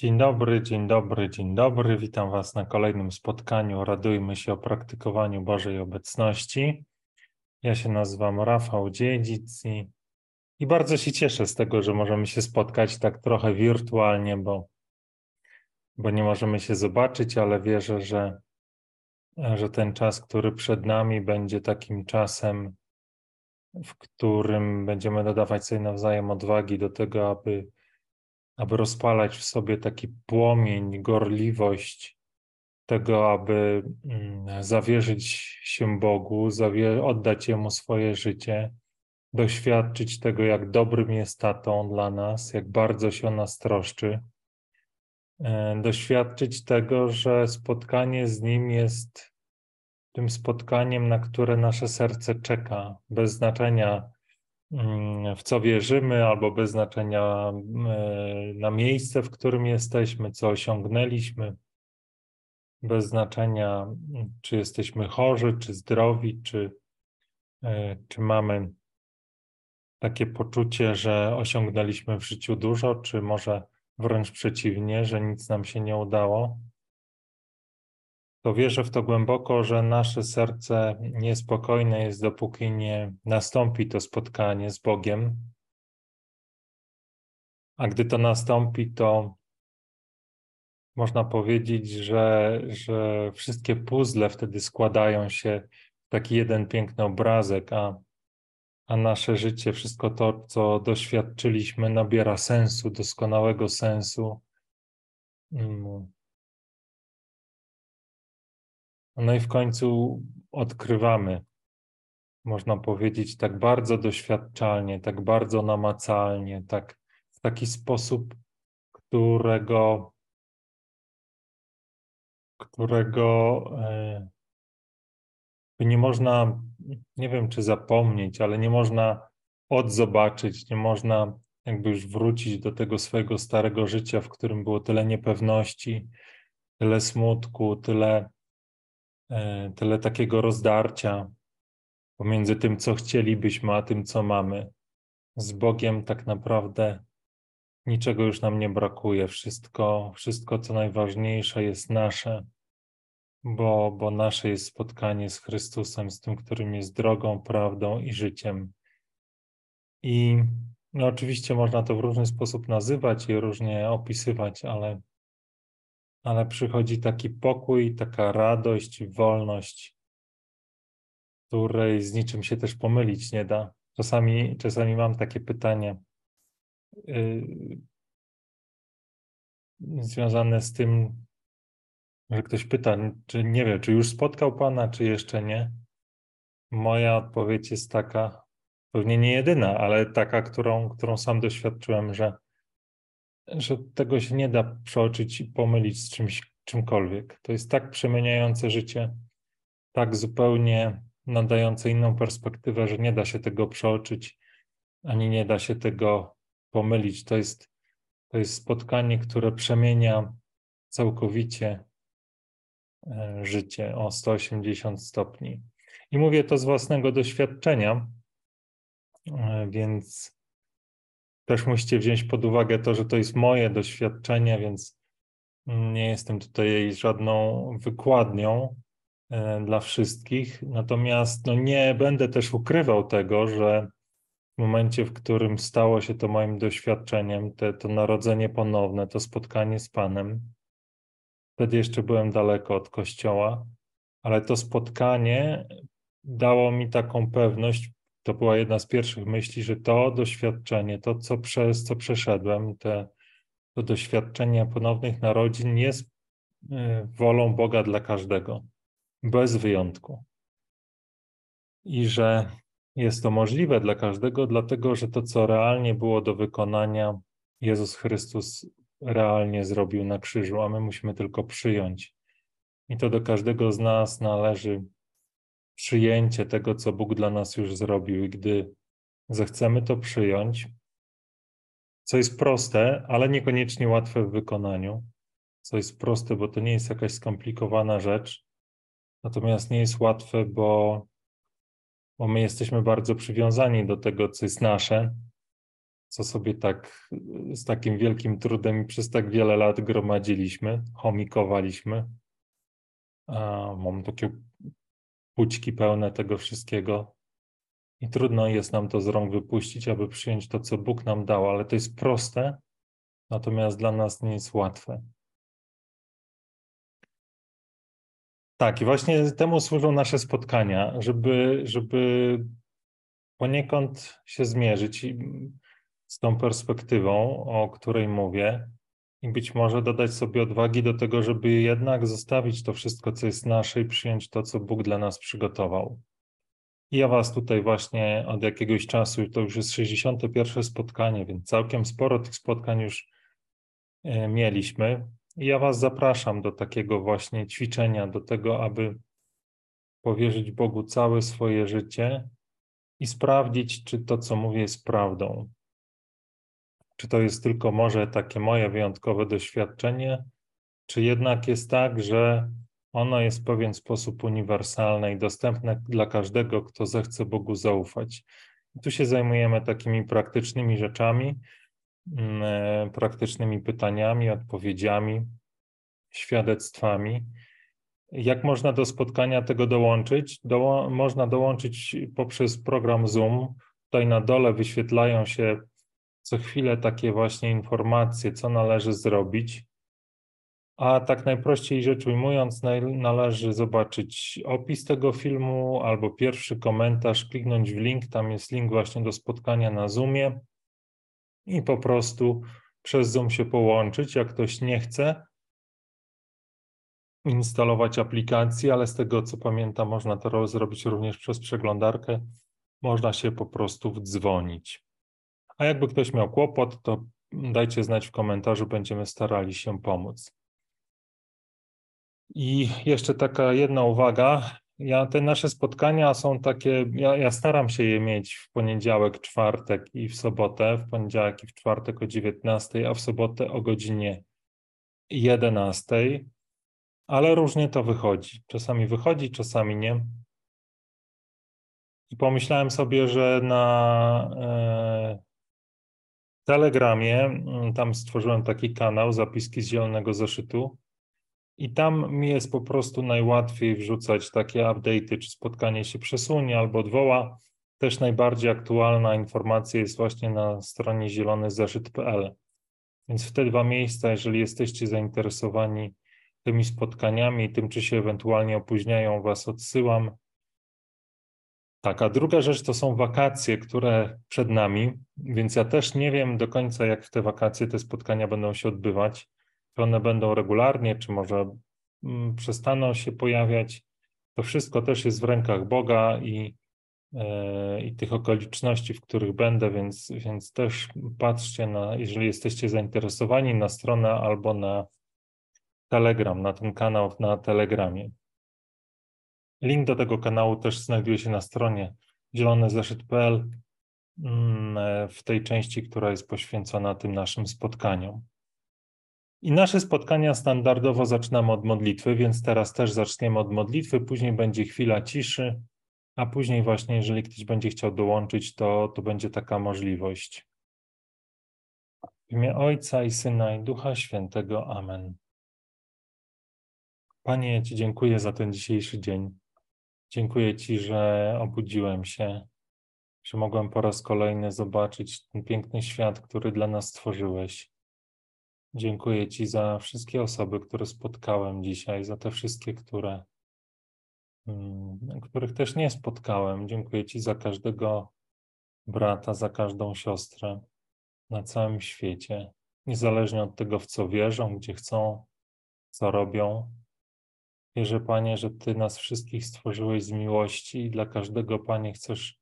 Dzień dobry, dzień dobry, dzień dobry. Witam Was na kolejnym spotkaniu. Radujmy się o praktykowaniu Bożej obecności. Ja się nazywam Rafał Dziedzic i, i bardzo się cieszę z tego, że możemy się spotkać tak trochę wirtualnie, bo, bo nie możemy się zobaczyć, ale wierzę, że, że ten czas, który przed nami, będzie takim czasem, w którym będziemy dodawać sobie nawzajem odwagi do tego, aby aby rozpalać w sobie taki płomień, gorliwość tego, aby mm, zawierzyć się Bogu, oddać Jemu swoje życie, doświadczyć tego, jak dobrym jest tatą dla nas, jak bardzo się o nas troszczy, e, doświadczyć tego, że spotkanie z Nim jest tym spotkaniem, na które nasze serce czeka, bez znaczenia, w co wierzymy, albo bez znaczenia e, na miejsce, w którym jesteśmy, co osiągnęliśmy, bez znaczenia, mm, czy jesteśmy chorzy, czy zdrowi, czy, e, czy mamy takie poczucie, że osiągnęliśmy w życiu dużo, czy może wręcz przeciwnie, że nic nam się nie udało to wierzę w to głęboko, że nasze serce niespokojne jest, dopóki nie nastąpi to spotkanie z Bogiem. A gdy to nastąpi, to można powiedzieć, że, że wszystkie puzzle wtedy składają się w taki jeden piękny obrazek, a, a nasze życie, wszystko to, co doświadczyliśmy, nabiera sensu, doskonałego sensu. Mm. No i w końcu odkrywamy, można powiedzieć, tak bardzo doświadczalnie, tak bardzo namacalnie, tak w taki sposób, którego, którego e, nie można, nie wiem czy zapomnieć, ale nie można odzobaczyć, nie można jakby już wrócić do tego swojego starego życia, w którym było tyle niepewności, tyle smutku, tyle tyle takiego rozdarcia pomiędzy tym, co chcielibyśmy, a tym, co mamy. Z Bogiem tak naprawdę niczego już nam nie brakuje. Wszystko, wszystko co najważniejsze jest nasze, bo, bo nasze jest spotkanie z Chrystusem, z tym, którym jest drogą, prawdą i życiem. I no, oczywiście można to w różny sposób nazywać i różnie opisywać, ale ale przychodzi taki pokój, taka radość, wolność, której z niczym się też pomylić nie da. Czasami, czasami mam takie pytanie yy, związane z tym, że ktoś pyta, czy nie wiem, czy już spotkał Pana, czy jeszcze nie. Moja odpowiedź jest taka, pewnie nie jedyna, ale taka, którą, którą sam doświadczyłem, że że tego się nie da przeoczyć i pomylić z czymś, czymkolwiek. To jest tak przemieniające życie, tak zupełnie nadające inną perspektywę, że nie da się tego przeoczyć, ani nie da się tego pomylić. To jest, to jest spotkanie, które przemienia całkowicie e, życie o 180 stopni. I mówię to z własnego doświadczenia, e, więc też musicie wziąć pod uwagę to, że to jest moje doświadczenie, więc nie jestem tutaj żadną wykładnią e, dla wszystkich. Natomiast no, nie będę też ukrywał tego, że w momencie, w którym stało się to moim doświadczeniem, te, to narodzenie ponowne, to spotkanie z Panem, wtedy jeszcze byłem daleko od kościoła, ale to spotkanie dało mi taką pewność, to była jedna z pierwszych myśli, że to doświadczenie, to co przez co przeszedłem, te, to doświadczenie ponownych narodzin jest e, wolą Boga dla każdego, bez wyjątku. I że jest to możliwe dla każdego, dlatego że to, co realnie było do wykonania, Jezus Chrystus realnie zrobił na krzyżu, a my musimy tylko przyjąć. I to do każdego z nas należy przyjęcie tego, co Bóg dla nas już zrobił, i gdy zechcemy to przyjąć, co jest proste, ale niekoniecznie łatwe w wykonaniu, co jest proste, bo to nie jest jakaś skomplikowana rzecz, natomiast nie jest łatwe, bo, bo my jesteśmy bardzo przywiązani do tego, co jest nasze co sobie tak z takim wielkim trudem i przez tak wiele lat gromadziliśmy, chomikowaliśmy. A mam takie pućki pełne tego wszystkiego. I trudno jest nam to z rąk wypuścić, aby przyjąć to, co Bóg nam dał, ale to jest proste, natomiast dla nas nie jest łatwe. Tak, i właśnie temu służą nasze spotkania, żeby, żeby poniekąd się zmierzyć z tą perspektywą, o której mówię, i być może dodać sobie odwagi do tego, żeby jednak zostawić to wszystko, co jest nasze i przyjąć to, co Bóg dla nas przygotował. I ja Was tutaj właśnie od jakiegoś czasu, to już jest 61. spotkanie, więc całkiem sporo tych spotkań już e, mieliśmy. I ja Was zapraszam do takiego właśnie ćwiczenia, do tego, aby powierzyć Bogu całe swoje życie i sprawdzić, czy to, co mówię, jest prawdą. Czy to jest tylko może takie moje wyjątkowe doświadczenie, czy jednak jest tak, że ono jest w pewien sposób uniwersalne i dostępne dla każdego, kto zechce Bogu zaufać. I tu się zajmujemy takimi praktycznymi rzeczami, mm, e, praktycznymi pytaniami, odpowiedziami, świadectwami. Jak można do spotkania tego dołączyć? Do, można dołączyć poprzez program Zoom. Tutaj na dole wyświetlają się co chwilę takie właśnie informacje, co należy zrobić. A tak najprościej rzecz ujmując, należy zobaczyć opis tego filmu albo pierwszy komentarz, kliknąć w link, tam jest link właśnie do spotkania na Zoomie i po prostu przez Zoom się połączyć. Jak ktoś nie chce instalować aplikacji, ale z tego co pamiętam, można to zrobić również przez przeglądarkę, można się po prostu wdzwonić. A jakby ktoś miał kłopot, to dajcie znać w komentarzu, będziemy starali się pomóc. I jeszcze taka jedna uwaga. Ja, te nasze spotkania są takie, ja, ja, staram się je mieć w poniedziałek, czwartek i w sobotę, w poniedziałek i w czwartek o 19, a w sobotę o godzinie 11, ale różnie to wychodzi. Czasami wychodzi, czasami nie. I pomyślałem sobie, że na e, Telegramie, mm, tam stworzyłem taki kanał, zapiski z zielonego zeszytu, i tam mi jest po prostu najłatwiej wrzucać takie update'y, czy spotkanie się przesunie albo odwoła. Też najbardziej aktualna informacja jest właśnie na stronie zielonyzeszyt.pl. Więc w te dwa miejsca, jeżeli jesteście zainteresowani tymi spotkaniami tym, czy się ewentualnie opóźniają, Was odsyłam. Tak, a druga rzecz to są wakacje, które przed nami, więc ja też nie wiem do końca, jak w te wakacje te spotkania będą się odbywać. Czy one będą regularnie, czy może mm, przestaną się pojawiać. To wszystko też jest w rękach Boga i, e, i tych okoliczności, w których będę, więc, więc też patrzcie na, jeżeli jesteście zainteresowani, na stronę albo na Telegram, na ten kanał na Telegramie. Link do tego kanału też znajduje się na stronie zielonezeszyt.pl mm, w tej części, która jest poświęcona tym naszym spotkaniom. I nasze spotkania standardowo zaczynamy od modlitwy, więc teraz też zaczniemy od modlitwy, później będzie chwila ciszy, a później właśnie, jeżeli ktoś będzie chciał dołączyć, to, to będzie taka możliwość. W imię Ojca i Syna i Ducha Świętego. Amen. Panie, ja Ci dziękuję za ten dzisiejszy dzień. Dziękuję Ci, że obudziłem się, że mogłem po raz kolejny zobaczyć ten piękny świat, który dla nas stworzyłeś. Dziękuję Ci za wszystkie osoby, które spotkałem dzisiaj, za te wszystkie, które, mm, których też nie spotkałem. Dziękuję Ci za każdego brata, za każdą siostrę na całym świecie, niezależnie od tego, w co wierzą, gdzie chcą, co robią. Wierzę, Panie, że Ty nas wszystkich stworzyłeś z miłości i dla każdego, Panie, chcesz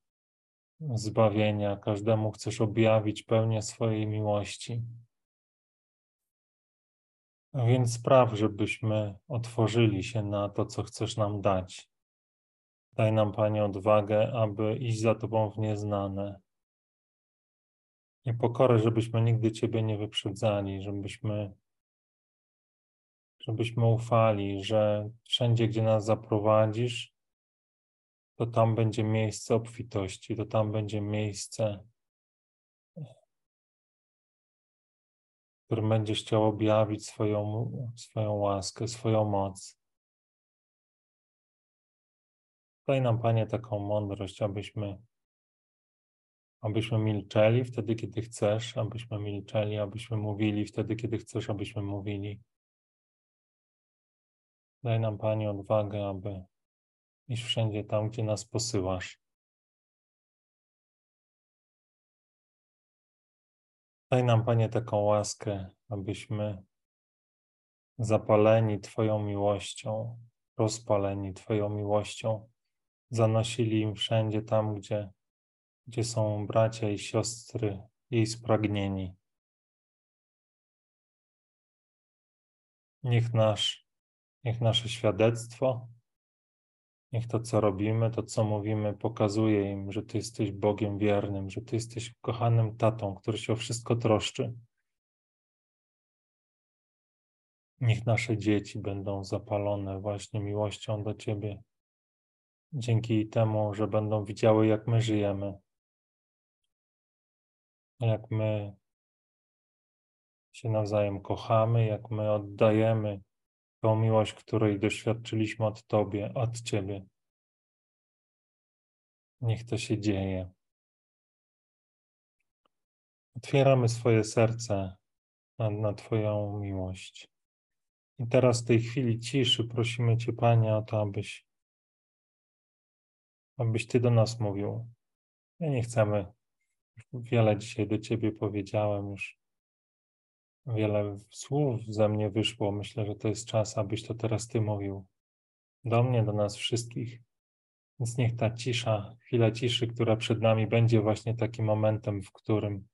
zbawienia, każdemu chcesz objawić pełnię swojej miłości. A więc spraw, żebyśmy otworzyli się na to, co chcesz nam dać. Daj nam, Panie, odwagę, aby iść za Tobą w nieznane. I pokorę, żebyśmy nigdy Ciebie nie wyprzedzali, żebyśmy, żebyśmy ufali, że wszędzie, gdzie nas zaprowadzisz, to tam będzie miejsce obfitości, to tam będzie miejsce którym będziesz chciał objawić swoją, swoją łaskę, swoją moc. Daj nam, Panie, taką mądrość, abyśmy, abyśmy milczeli wtedy, kiedy chcesz, abyśmy milczeli, abyśmy mówili wtedy, kiedy chcesz, abyśmy mówili. Daj nam, Panie, odwagę, aby iść wszędzie tam, gdzie nas posyłasz. Daj nam, Panie, taką łaskę, abyśmy zapaleni Twoją miłością, rozpaleni Twoją miłością, zanosili im wszędzie tam, gdzie, gdzie są bracia i siostry jej spragnieni. Niech, nasz, niech nasze świadectwo, niech to, co robimy, to, co mówimy, pokazuje im, że Ty jesteś Bogiem wiernym, że Ty jesteś kochanym tatą, który się o wszystko troszczy. Niech nasze dzieci będą zapalone właśnie miłością do Ciebie, dzięki temu, że będą widziały, jak my żyjemy, jak my się nawzajem kochamy, jak my oddajemy tą miłość, której doświadczyliśmy od Tobie, od Ciebie. Niech to się dzieje. Otwieramy swoje serce na, na Twoją miłość. I teraz w tej chwili ciszy prosimy Cię, Panie, o to, abyś, abyś Ty do nas mówił. My nie chcemy. Wiele dzisiaj do Ciebie powiedziałem już. Wiele słów ze mnie wyszło. Myślę, że to jest czas, abyś to teraz Ty mówił. Do mnie, do nas wszystkich. Więc niech ta cisza, chwila ciszy, która przed nami będzie właśnie takim momentem, w którym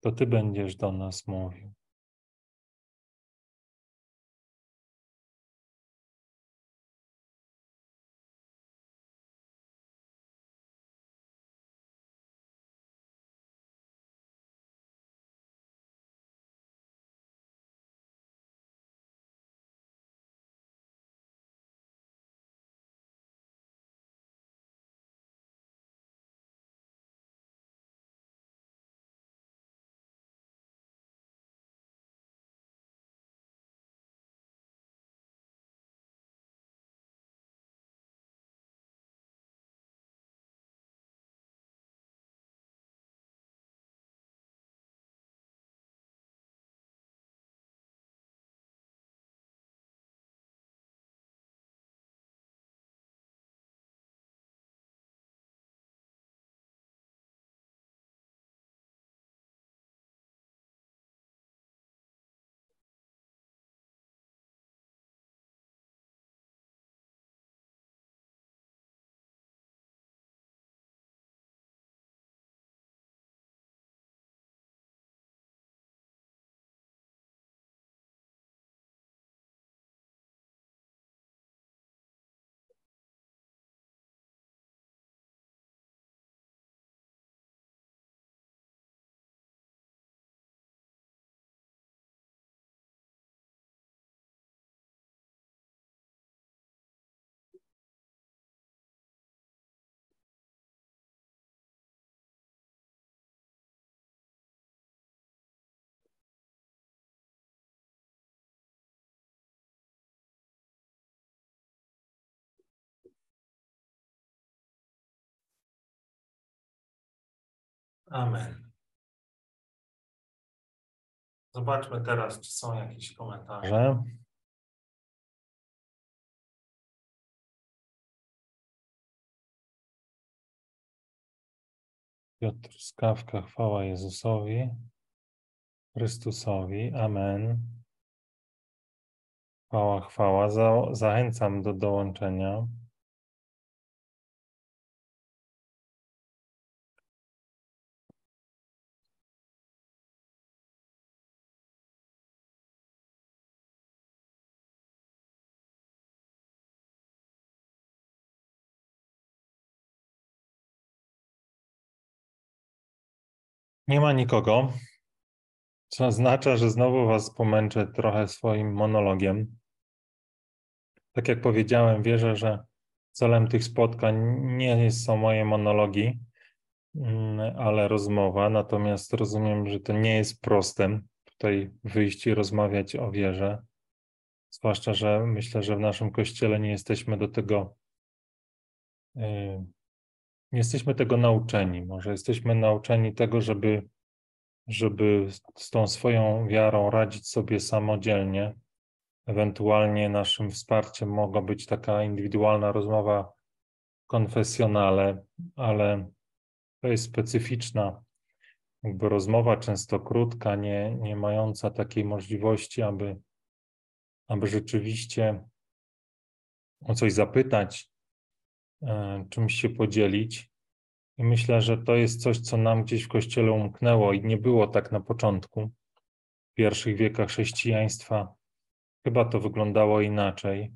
to Ty będziesz do nas mówił. Amen. Zobaczmy teraz, czy są jakieś komentarze. Piotr Skawka, chwała Jezusowi, Chrystusowi. Amen. Chwała, chwała. Za, zachęcam do dołączenia. Nie ma nikogo, co oznacza, że znowu Was pomęczę trochę swoim monologiem. Tak jak powiedziałem, wierzę, że celem tych spotkań nie są moje monologi, mm, ale rozmowa. Natomiast rozumiem, że to nie jest proste. tutaj wyjść i rozmawiać o wierze. Zwłaszcza, że myślę, że w naszym kościele nie jesteśmy do tego, yy, nie jesteśmy tego nauczeni. Może jesteśmy nauczeni tego, żeby, żeby z tą swoją wiarą radzić sobie samodzielnie. Ewentualnie naszym wsparciem mogła być taka indywidualna rozmowa w konfesjonale, ale to jest specyficzna jakby rozmowa, często krótka, nie, nie mająca takiej możliwości, aby, aby rzeczywiście o coś zapytać, czymś się podzielić. I myślę, że to jest coś, co nam gdzieś w Kościele umknęło i nie było tak na początku. W pierwszych wiekach chrześcijaństwa chyba to wyglądało inaczej.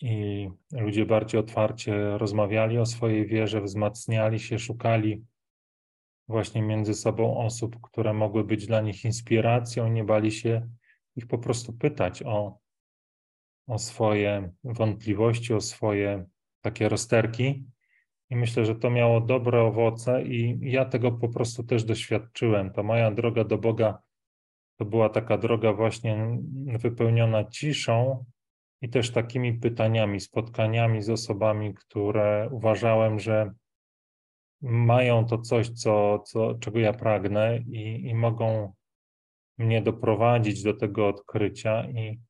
I ludzie bardziej otwarcie rozmawiali o swojej wierze, wzmacniali się, szukali właśnie między sobą osób, które mogły być dla nich inspiracją, nie bali się ich po prostu pytać o, o swoje wątpliwości, o swoje takie rozterki. I myślę, że to miało dobre owoce, i ja tego po prostu też doświadczyłem. To moja droga do Boga to była taka droga właśnie wypełniona ciszą i też takimi pytaniami, spotkaniami z osobami, które uważałem, że mają to coś, co, co, czego ja pragnę i, i mogą mnie doprowadzić do tego odkrycia. I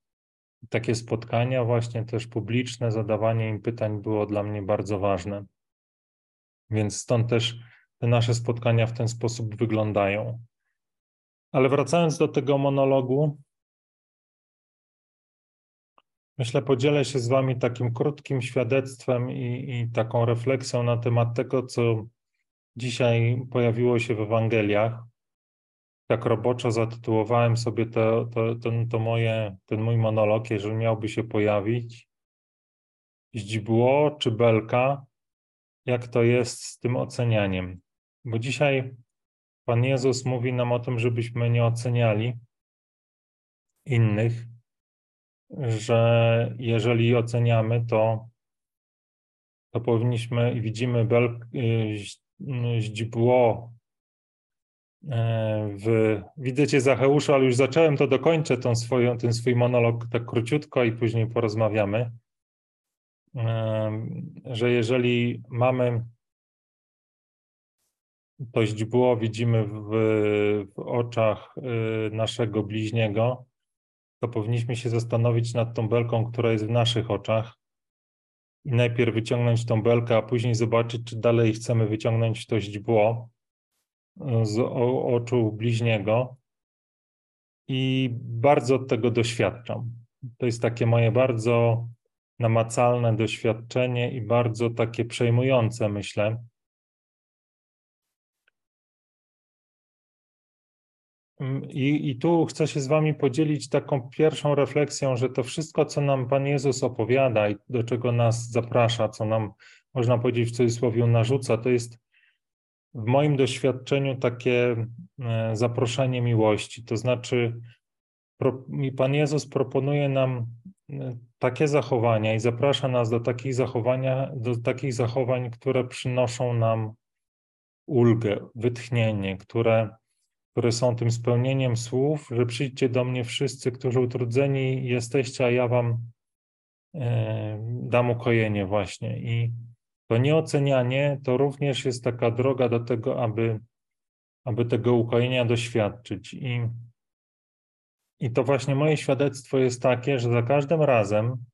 takie spotkania, właśnie też publiczne, zadawanie im pytań było dla mnie bardzo ważne. Więc stąd też te nasze spotkania w ten sposób wyglądają. Ale wracając do tego monologu, myślę, podzielę się z Wami takim krótkim świadectwem i, i taką refleksją na temat tego, co dzisiaj pojawiło się w Ewangeliach. Tak roboczo zatytułowałem sobie to, to, to, to moje, ten mój monolog, jeżeli miałby się pojawić. Źdźbło czy belka, jak to jest z tym ocenianiem. Bo dzisiaj Pan Jezus mówi nam o tym, żebyśmy nie oceniali innych, że jeżeli oceniamy, to, to powinniśmy widzimy bel, y, źdźbło e, w, widzę Cię Zacheuszu, ale już zacząłem, to dokończę tą swoją, ten swój monolog tak króciutko i później porozmawiamy, e, że jeżeli mamy to źdźbło, widzimy w, w oczach e, naszego bliźniego, to powinniśmy się zastanowić nad tą belką, która jest w naszych oczach i najpierw wyciągnąć tą belkę, a później zobaczyć, czy dalej chcemy wyciągnąć to źdźbło. e, z oczu bliźniego. I bardzo tego doświadczam. To jest takie moje bardzo namacalne doświadczenie i bardzo takie przejmujące, myślę. Mm, I, I tu chcę się z Wami podzielić taką pierwszą refleksją, że to wszystko, co nam Pan Jezus opowiada i do czego nas zaprasza, co nam, można powiedzieć, w cudzysłowie narzuca, to jest w moim doświadczeniu takie e, zaproszenie miłości. To znaczy, Pan Jezus proponuje nam e, takie zachowania i zaprasza nas do takich zachowania, do takich zachowań, które przynoszą nam ulgę, wytchnienie, które które są tym spełnieniem słów, że przyjdźcie do mnie wszyscy, którzy utrudzeni jesteście, a ja wam e, dam ukojenie właśnie. I to nieocenianie to również jest taka droga do tego, aby, aby tego ukojenia doświadczyć. I, I to właśnie moje świadectwo jest takie, że za każdym razem,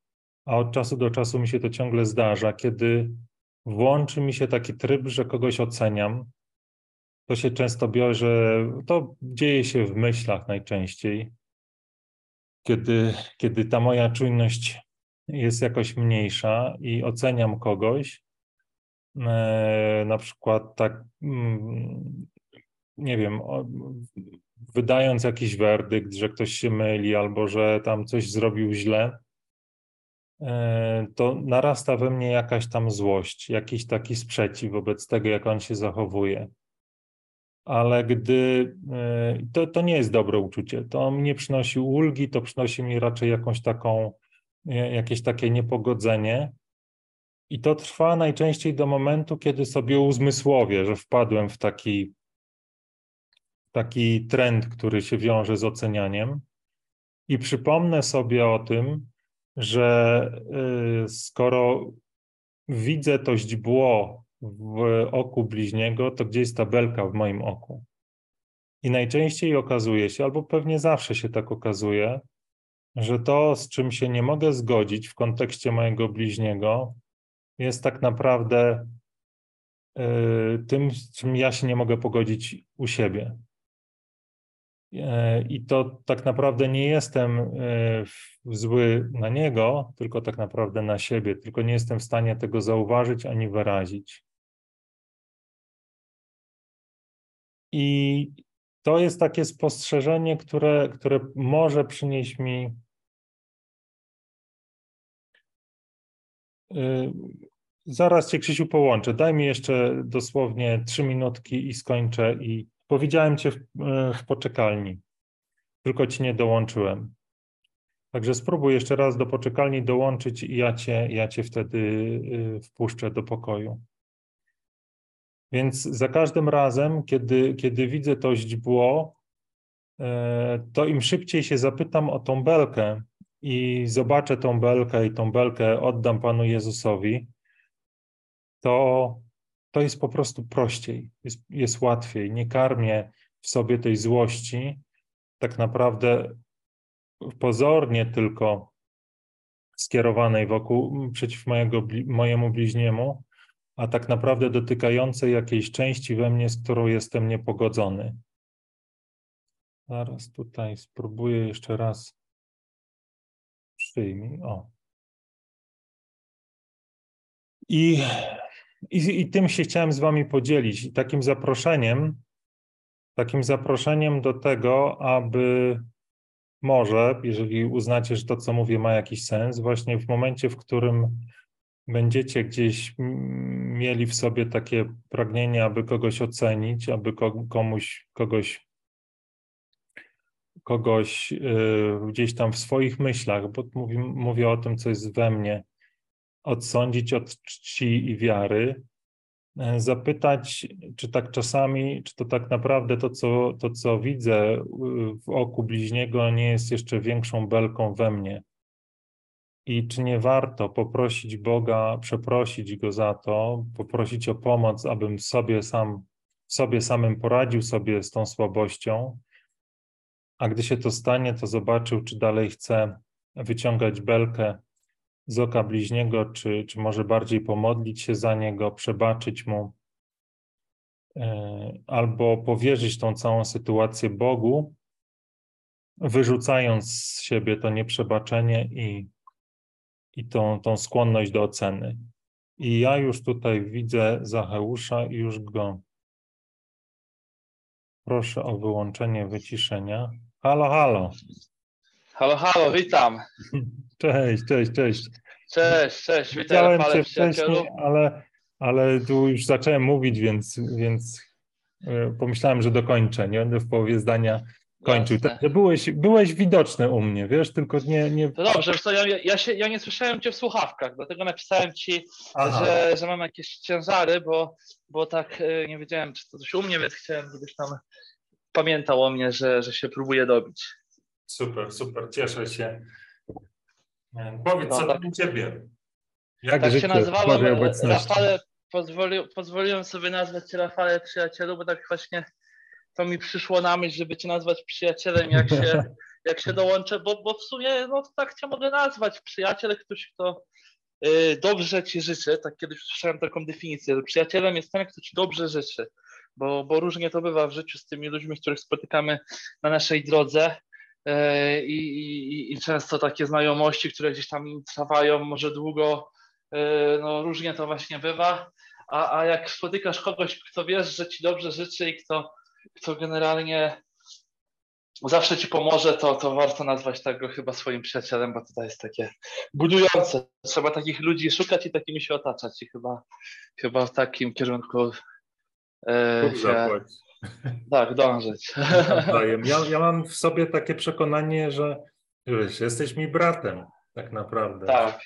a od czasu do czasu mi się to ciągle zdarza, kiedy włączy mi się taki tryb, że kogoś oceniam, to się często bierze, to dzieje się w myślach najczęściej, kiedy, kiedy ta moja czujność jest jakoś mniejsza i oceniam kogoś, na przykład tak, mm, nie wiem, wydając jakiś werdykt, że ktoś się myli albo że tam coś zrobił źle, e, to narasta we mnie jakaś tam złość, jakiś taki sprzeciw wobec tego, jak on się zachowuje ale gdy e, to, to nie jest dobre uczucie, to mi nie przynosi ulgi, to przynosi mi raczej jakąś taką, e, jakieś takie niepogodzenie. I to trwa najczęściej do momentu, kiedy sobie uzmysłowię, że wpadłem w taki, taki trend, który się wiąże z ocenianiem. I przypomnę sobie o tym, że y, skoro widzę to źdźbło w oku bliźniego, to gdzie jest tabelka w moim oku? I najczęściej okazuje się, albo pewnie zawsze się tak okazuje, że to, z czym się nie mogę zgodzić w kontekście mojego bliźniego, jest tak naprawdę y, tym, z czym ja się nie mogę pogodzić u siebie. E, I to tak naprawdę nie jestem e, zły na niego, tylko tak naprawdę na siebie, tylko nie jestem w stanie tego zauważyć ani wyrazić. I to jest takie spostrzeżenie, które, które może przynieść mi Zaraz cię, Krzysiu, połączę. Daj mi jeszcze dosłownie trzy minutki i skończę i Powiedziałem cię w, e, w poczekalni, tylko ci nie dołączyłem. Także spróbuj jeszcze raz do poczekalni dołączyć i ja cię, ja cię wtedy e, wpuszczę do pokoju. Więc za każdym razem, kiedy, kiedy widzę to źdźbło, to im szybciej się zapytam o tą belkę i zobaczę tą belkę i tą belkę oddam Panu Jezusowi, to to jest po prostu prościej, jest, jest łatwiej. Nie karmię w sobie tej złości, tak naprawdę pozornie tylko skierowanej wokół, przeciw mojego, mojemu bliźniemu, a tak naprawdę dotykającej jakiejś części we mnie, z którą jestem niepogodzony. Zaraz tutaj spróbuję jeszcze raz. Przyjmij. O. I i, I tym się chciałem z Wami podzielić. takim zaproszeniem, takim zaproszeniem do tego, aby może, jeżeli uznacie, że to, co mówię, ma jakiś sens, właśnie w momencie, w którym będziecie gdzieś mieli w sobie takie pragnienie, aby kogoś ocenić, aby komuś, kogoś, kogoś yy, gdzieś tam w swoich myślach, bo mówię, mówię o tym, co jest we mnie, odsądzić od czci i wiary, e, zapytać, czy tak czasami, czy to tak naprawdę to, co, to, co widzę w oku bliźniego, nie jest jeszcze większą belką we mnie. I czy nie warto poprosić Boga, przeprosić Go za to, poprosić o pomoc, abym sobie sam, sobie samym poradził sobie z tą słabością, a gdy się to stanie, to zobaczył, czy dalej chcę wyciągać belkę z oka bliźniego, czy, czy może bardziej pomodlić się za niego, przebaczyć mu, e, albo powierzyć tą całą sytuację Bogu, wyrzucając z siebie to nieprzebaczenie i, i tą, tą skłonność do oceny. I ja już tutaj widzę Zacheusza i już go proszę o wyłączenie wyciszenia. Halo, halo. Halo, halo, witam. Cześć, cześć, cześć. Cześć, cześć, witam cię wcześniej, ale, ale tu już zacząłem mówić, więc, więc e, pomyślałem, że dokończę, nie będę w połowie zdania kończył. Także byłeś, byłeś widoczny u mnie, wiesz, tylko nie... nie... To dobrze, co, ja, ja, się, ja nie słyszałem cię w słuchawkach, dlatego napisałem ci, że, że mam jakieś ciężary, bo, bo tak e, nie wiedziałem, czy to coś u mnie, więc chciałem, żebyś tam pamiętał o mnie, że, że się próbuję dobić. Super, super, cieszę się. Powiedz, no, co tak. u ciebie? Jak tak się nazywałem, Rafale, pozwoli, pozwoliłem sobie nazwać cię Rafale przyjacielu, bo tak właśnie to mi przyszło na myśl, żeby cię nazwać przyjacielem, jak się, jak się dołączę, bo, bo w sumie no tak cię mogę nazwać, przyjaciel, ktoś, kto y, dobrze ci życzy, tak kiedyś słyszałem taką definicję, że przyjacielem jest ten, kto ci dobrze życzy, bo, bo różnie to bywa w życiu z tymi ludźmi, których spotykamy na naszej drodze, E, i, i, i często takie znajomości, które gdzieś tam trwają może długo, e, no różnie to właśnie bywa, a, a jak spotykasz kogoś, kto wiesz, że ci dobrze życzy i kto, kto generalnie zawsze ci pomoże, to, to warto nazwać tego chyba swoim przyjacielem, bo to jest takie budujące. Trzeba takich ludzi szukać i takimi się otaczać i chyba, chyba w takim kierunku e, się, tak, dążyć. Ja, ja mam w sobie takie przekonanie, że wiesz, jesteś mi bratem, tak naprawdę. Tak.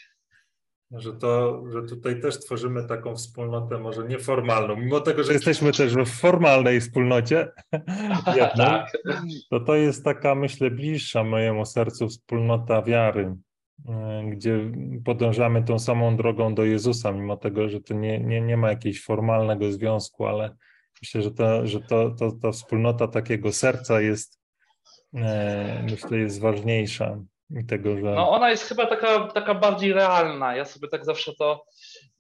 Że, to, że tutaj też tworzymy taką wspólnotę, może nieformalną, mimo tego, że jesteśmy też w formalnej wspólnocie, tak. to to jest taka, myślę, bliższa mojemu sercu wspólnota wiary, gdzie podążamy tą samą drogą do Jezusa, mimo tego, że to nie, nie, nie ma jakiegoś formalnego związku, ale myślę, że, to, że to, to, ta wspólnota takiego serca jest, e, myślę, jest ważniejsza i tego, że... No ona jest chyba taka, taka bardziej realna. Ja sobie tak zawsze to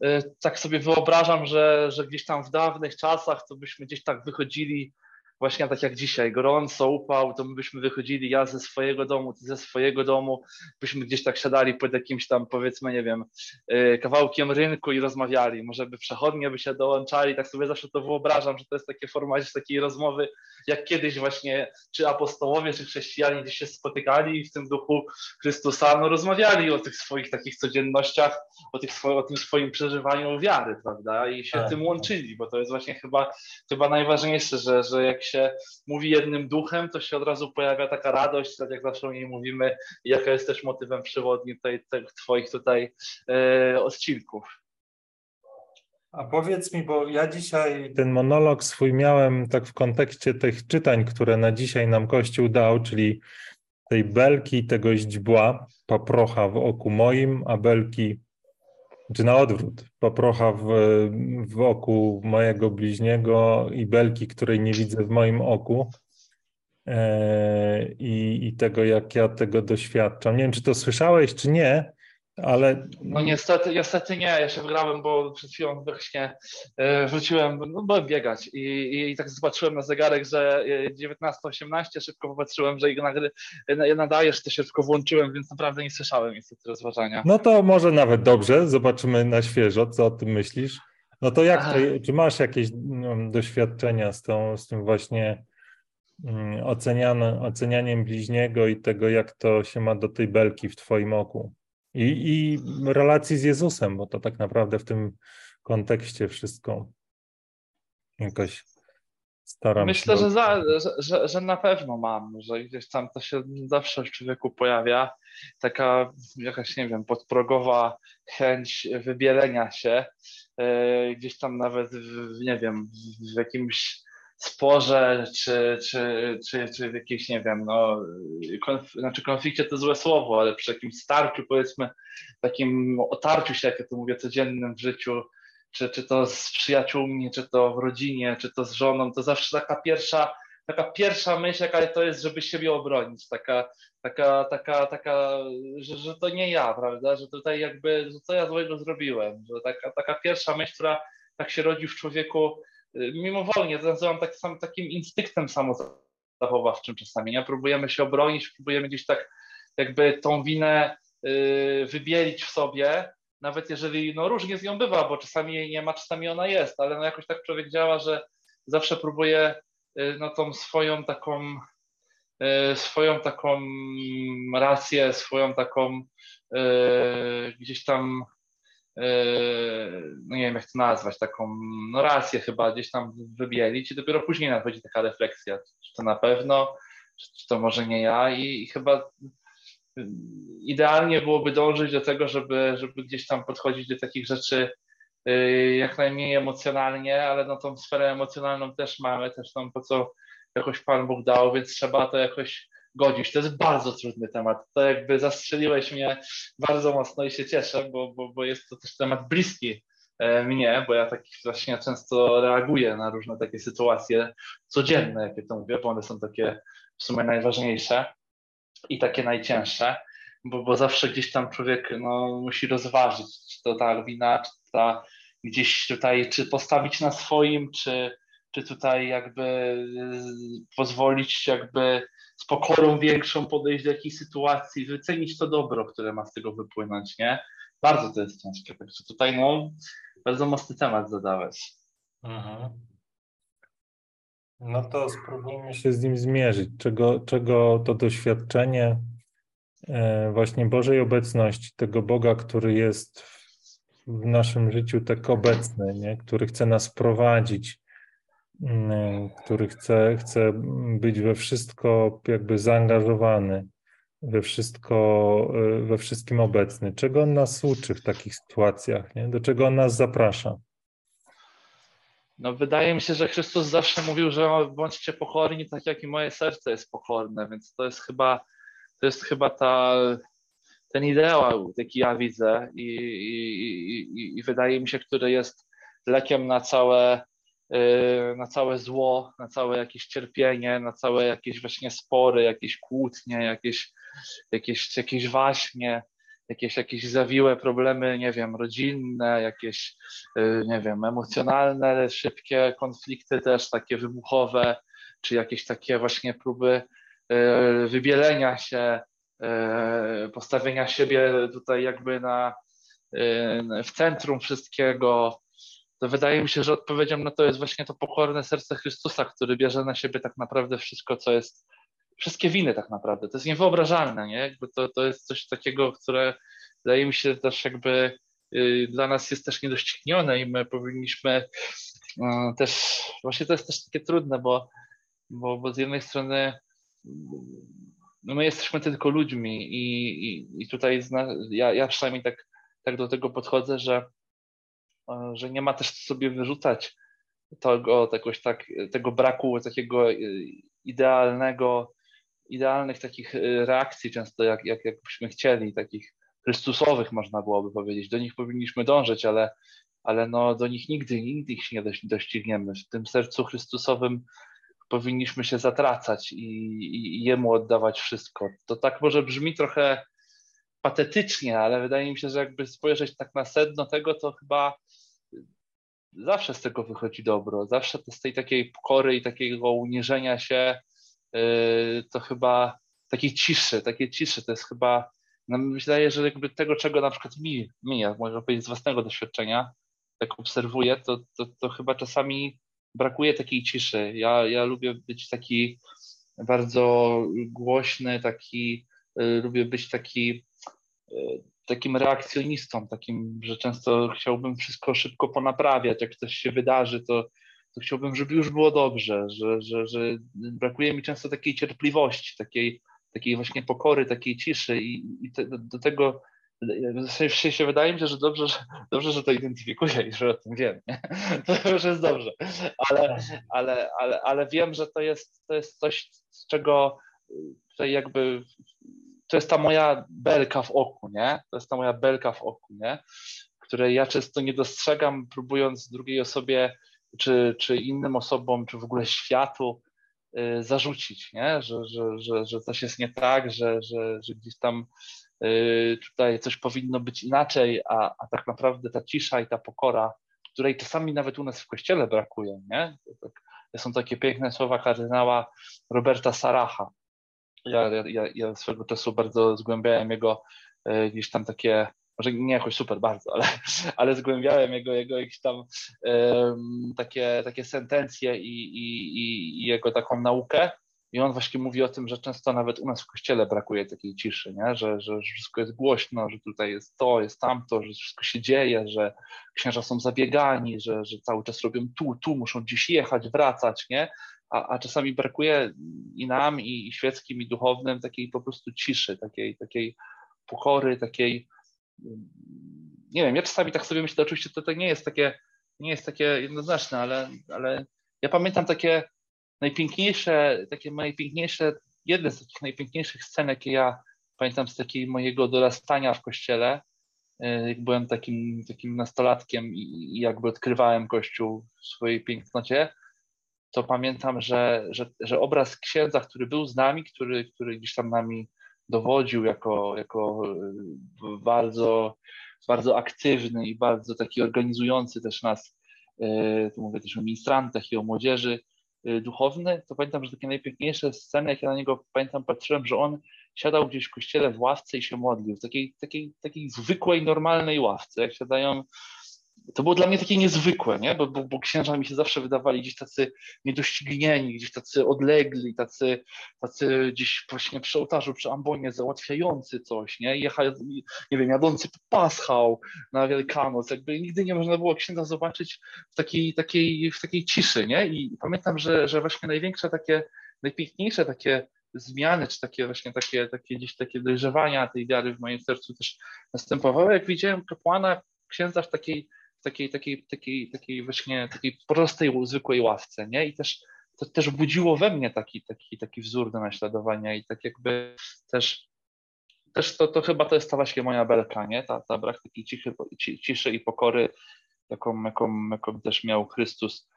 y, tak sobie wyobrażam, że, że gdzieś tam w dawnych czasach to byśmy gdzieś tak wychodzili właśnie tak jak dzisiaj, gorąco, upał, to my byśmy wychodzili, ja ze swojego domu, ty ze swojego domu, byśmy gdzieś tak siadali pod jakimś tam, powiedzmy, nie wiem, y, kawałkiem rynku i rozmawiali, może by przechodnie by się dołączali, tak sobie zawsze to wyobrażam, że to jest takie formacie takiej rozmowy, jak kiedyś właśnie, czy apostołowie, czy chrześcijanie gdzieś się spotykali i w tym duchu Chrystusa, no rozmawiali o tych swoich takich codziennościach, o, tych, o tym swoim przeżywaniu wiary, prawda, i się tak. tym łączyli, bo to jest właśnie chyba, chyba najważniejsze, że, że jak się mówi jednym duchem, to się od razu pojawia taka radość, tak jak zawsze o niej mówimy, jaka jest też motywem przewodnim tutaj, tych Twoich tutaj e, odcinków. A powiedz mi, bo ja dzisiaj ten monolog swój miałem tak w kontekście tych czytań, które na dzisiaj nam Kościół dał, czyli tej belki, tego źdźbła, paprocha w oku moim, a belki czy na odwrót, paprocha w, w oku mojego bliźniego i belki, której nie widzę w moim oku. E, i, I tego, jak ja tego doświadczam. Nie wiem, czy to słyszałeś, czy nie, ale... No niestety, niestety nie, ja się wygrałem, bo przed chwilą właśnie e, wróciłem, no byłem biegać i, i, tak zobaczyłem na zegarek, że 19.18, e, szybko popatrzyłem, że nagry, nadajesz, to się szybko włączyłem, więc naprawdę nie słyszałem niestety rozważania. No to może nawet dobrze, zobaczymy na świeżo, co o tym myślisz. No to jak, to, czy masz jakieś no, doświadczenia z, tą, z tym właśnie mm, ocenianiem bliźniego i tego, jak to się ma do tej belki w twoim oku? I, I relacji z Jezusem, bo to tak naprawdę w tym kontekście wszystko jakoś staram Myślę, się. Myślę, że, że, że, na pewno mam, że gdzieś tam to się zawsze w człowieku pojawia. Taka jakaś, nie wiem, podprogowa chęć wybielenia się. Yy, gdzieś tam nawet, w, nie wiem, w jakimś sporze, czy, czy, czy, czy w jakiejś, nie wiem, no, konf znaczy konflikcie to złe słowo, ale przy jakimś starciu, powiedzmy, takim otarciu się, jak ja to mówię, codziennym w życiu, czy, czy to z przyjaciółmi, czy to w rodzinie, czy to z żoną, to zawsze taka pierwsza, taka pierwsza myśl, jaka to jest, żeby siebie obronić, taka, taka, taka, taka że, że to nie ja, prawda, że tutaj jakby, że co ja złego zrobiłem, że taka, taka pierwsza myśl, która tak się rodzi w człowieku, mimowolnie, to nazywam tak, sam, takim instynktem samozachowawczym czasami, nie? Próbujemy się obronić, próbujemy gdzieś tak jakby tą winę y, wybielić w sobie, nawet jeżeli, no różnie z nią bywa, bo czasami jej nie ma, czasami ona jest, ale no jakoś tak człowiek działa, że zawsze próbuje y, no tą swoją taką y, swoją taką rację, swoją taką gdzieś tam no nie wiem jak to nazwać, taką no rację chyba gdzieś tam wybielić i dopiero później nadchodzi taka refleksja, czy to na pewno, czy to może nie ja i, i chyba yy, idealnie byłoby dążyć do tego, żeby, żeby gdzieś tam podchodzić do takich rzeczy yy, jak najmniej emocjonalnie, ale no tą sferę emocjonalną też mamy, też tam po co jakoś Pan Bóg dał, więc trzeba to jakoś godzić. To jest bardzo trudny temat. To jakby zastrzeliłeś mnie bardzo mocno i się cieszę, bo, bo, bo jest to też temat bliski e, mnie, bo ja tak właśnie często reaguję na różne takie sytuacje codzienne, jakie to mówię, bo one są takie w sumie najważniejsze i takie najcięższe, bo, bo zawsze gdzieś tam człowiek no, musi rozważyć, czy to ta wina, czy ta gdzieś tutaj, czy postawić na swoim, czy, czy tutaj jakby y, pozwolić jakby z pokorą większą podejść do jakiejś sytuacji, wycenić to dobro, które ma z tego wypłynąć, nie? Bardzo to jest ciężkie, także tutaj no bardzo mocny temat zadałeś. Mhm. No to spróbujmy się z nim zmierzyć, czego, czego to doświadczenie e, właśnie Bożej obecności, tego Boga, który jest w naszym życiu tak obecny, nie? który chce nas prowadzić, który chce, chce być we wszystko jakby zaangażowany, we wszystko, y, we wszystkim obecny. Czego on nas uczy w takich sytuacjach? Nie? Do czego on nas zaprasza? No, wydaje mi się, że Chrystus zawsze mówił, że bądźcie pokorni, tak jak i moje serce jest pokorne, więc to jest chyba, to jest chyba ta, ten ideał, jaki ja widzę i, i, i, i wydaje mi się, który jest lekiem na całe, na całe zło, na całe jakieś cierpienie, na całe jakieś właśnie spory, jakieś kłótnie, jakieś, jakieś, jakieś waśnie, jakieś, jakieś zawiłe problemy, nie wiem, rodzinne, jakieś, y, nie wiem, emocjonalne, szybkie konflikty też takie wybuchowe, czy jakieś takie właśnie próby y, wybielenia się, y, postawienia siebie tutaj jakby na, w centrum wszystkiego, to wydaje mi się, że odpowiedzią na to jest właśnie to pokorne serce Chrystusa, który bierze na siebie tak naprawdę wszystko, co jest wszystkie winy tak naprawdę. To jest niewyobrażalne, nie? Jakby to, to jest coś takiego, które wydaje mi się też jakby y, dla nas jest też niedoścignione i my powinniśmy y, też, właśnie to jest też takie trudne, bo, bo, bo z jednej strony no my jesteśmy tylko ludźmi i, i, i tutaj zna, ja, ja przynajmniej tak, tak do tego podchodzę, że, że nie ma też sobie wyrzucać tego, tegoś tak, tego braku takiego idealnego idealnych takich y, reakcji często, jak, jak, jak byśmy chcieli, takich Chrystusowych można byłoby powiedzieć. Do nich powinniśmy dążyć, ale, ale no, do nich nigdy, nigdy ich nie dościgniemy. W tym sercu Chrystusowym powinniśmy się zatracać i, i, i Jemu oddawać wszystko. To tak może brzmi trochę patetycznie, ale wydaje mi się, że jakby spojrzeć tak na sedno tego, to chyba zawsze z tego wychodzi dobro. Zawsze z tej takiej pokory i takiego uniżenia się Yy, to chyba takiej ciszy, takiej ciszy to jest chyba, no wydaje, że jakby tego, czego na przykład mi, mi ja mogę powiedzieć z własnego doświadczenia, jak obserwuję, to, to, to chyba czasami brakuje takiej ciszy. Ja, ja lubię być taki bardzo głośny, taki, y, lubię być taki y, takim reakcjonistą, takim, że często chciałbym wszystko szybko ponaprawiać. Jak coś się wydarzy, to to chciałbym, żeby już było dobrze, że, że, że brakuje mi często takiej cierpliwości, takiej, takiej właśnie pokory, takiej ciszy i, i te, do, tego w się wydaje mi się, że dobrze, że dobrze, że to identyfikuję i że o tym wiem. Nie? To już jest dobrze, ale, ale, ale, ale wiem, że to jest, to jest coś, z czego tutaj jakby to jest ta moja belka w oku, nie? To jest ta moja belka w oku, nie? Której ja często nie dostrzegam, próbując drugiej osobie czy, czy innym osobom, czy w ogóle światu y, zarzucić, nie? Że, że, że, że coś jest nie tak, że, że, że gdzieś tam y, tutaj coś powinno być inaczej, a, a tak naprawdę ta cisza i ta pokora, której czasami nawet u nas w kościele brakuje, nie? To są takie piękne słowa kardynała Roberta Saracha. Ja, ja, ja swego czasu bardzo zgłębiałem jego y, gdzieś tam takie może nie jakoś super bardzo, ale, ale zgłębiałem jego, jego jakieś tam um, takie, takie sentencje i, i, i, jego taką naukę. I on właśnie mówi o tym, że często nawet u nas w kościele brakuje takiej ciszy, nie? Że, że wszystko jest głośno, że tutaj jest to, jest tamto, że wszystko się dzieje, że księża są zabiegani, że, że cały czas robią tu, tu, muszą gdzieś jechać, wracać, nie? A, a czasami brakuje i nam, i, i świeckim, i duchownym takiej po prostu ciszy, takiej, takiej pokory, takiej nie wiem, ja czasami tak sobie myślę, oczywiście to, to nie jest takie, nie jest takie jednoznaczne, ale, ale ja pamiętam takie najpiękniejsze, takie najpiękniejsze, jedne z takich najpiękniejszych scen, jakie ja pamiętam z takiego mojego dorastania w kościele, e, jak byłem takim, takim nastolatkiem i, i jakby odkrywałem Kościół w swojej pięknocie, to pamiętam, że, że, że obraz księdza, który był z nami, który, który gdzieś tam nami dowodził jako, jako y, bardzo, bardzo aktywny i bardzo taki organizujący też nas, y, tu mówię też o ministrantach i o młodzieży y, duchowny, to pamiętam, że takie najpiękniejsze sceny, jak ja na niego pamiętam, patrzyłem, że on siadał gdzieś w kościele w ławce i się modlił, w takiej, takiej, takiej zwykłej, normalnej ławce, jak siadają to było dla mnie takie niezwykłe, nie? Bo, bo, bo księża mi się zawsze wydawali gdzieś tacy niedoścignieni, gdzieś tacy odlegli, tacy, tacy gdzieś właśnie przy ołtarzu, przy ambonie załatwiający coś, nie? Jecha, nie wiem, jadący paschał na Wielkanoc, jakby nigdy nie można było księdza zobaczyć w takiej, takiej, w takiej ciszy, nie? I pamiętam, że, że właśnie największe takie, najpiękniejsze takie zmiany, czy takie właśnie takie, takie gdzieś takie dojrzewania tej wiary w moim sercu też następowały, jak widziałem kapłana, księdza w takiej, takiej, takiej, takiej, takiej właśnie takiej prostej, zwykłej ławce, nie? I też to też budziło we mnie taki, taki, taki wzór do naśladowania i tak jakby też też to, to chyba to jest ta właśnie moja belka, nie? Ta, ta brak takiej cichy, ciszy i pokory, jaką, jaką, jaką też miał Chrystus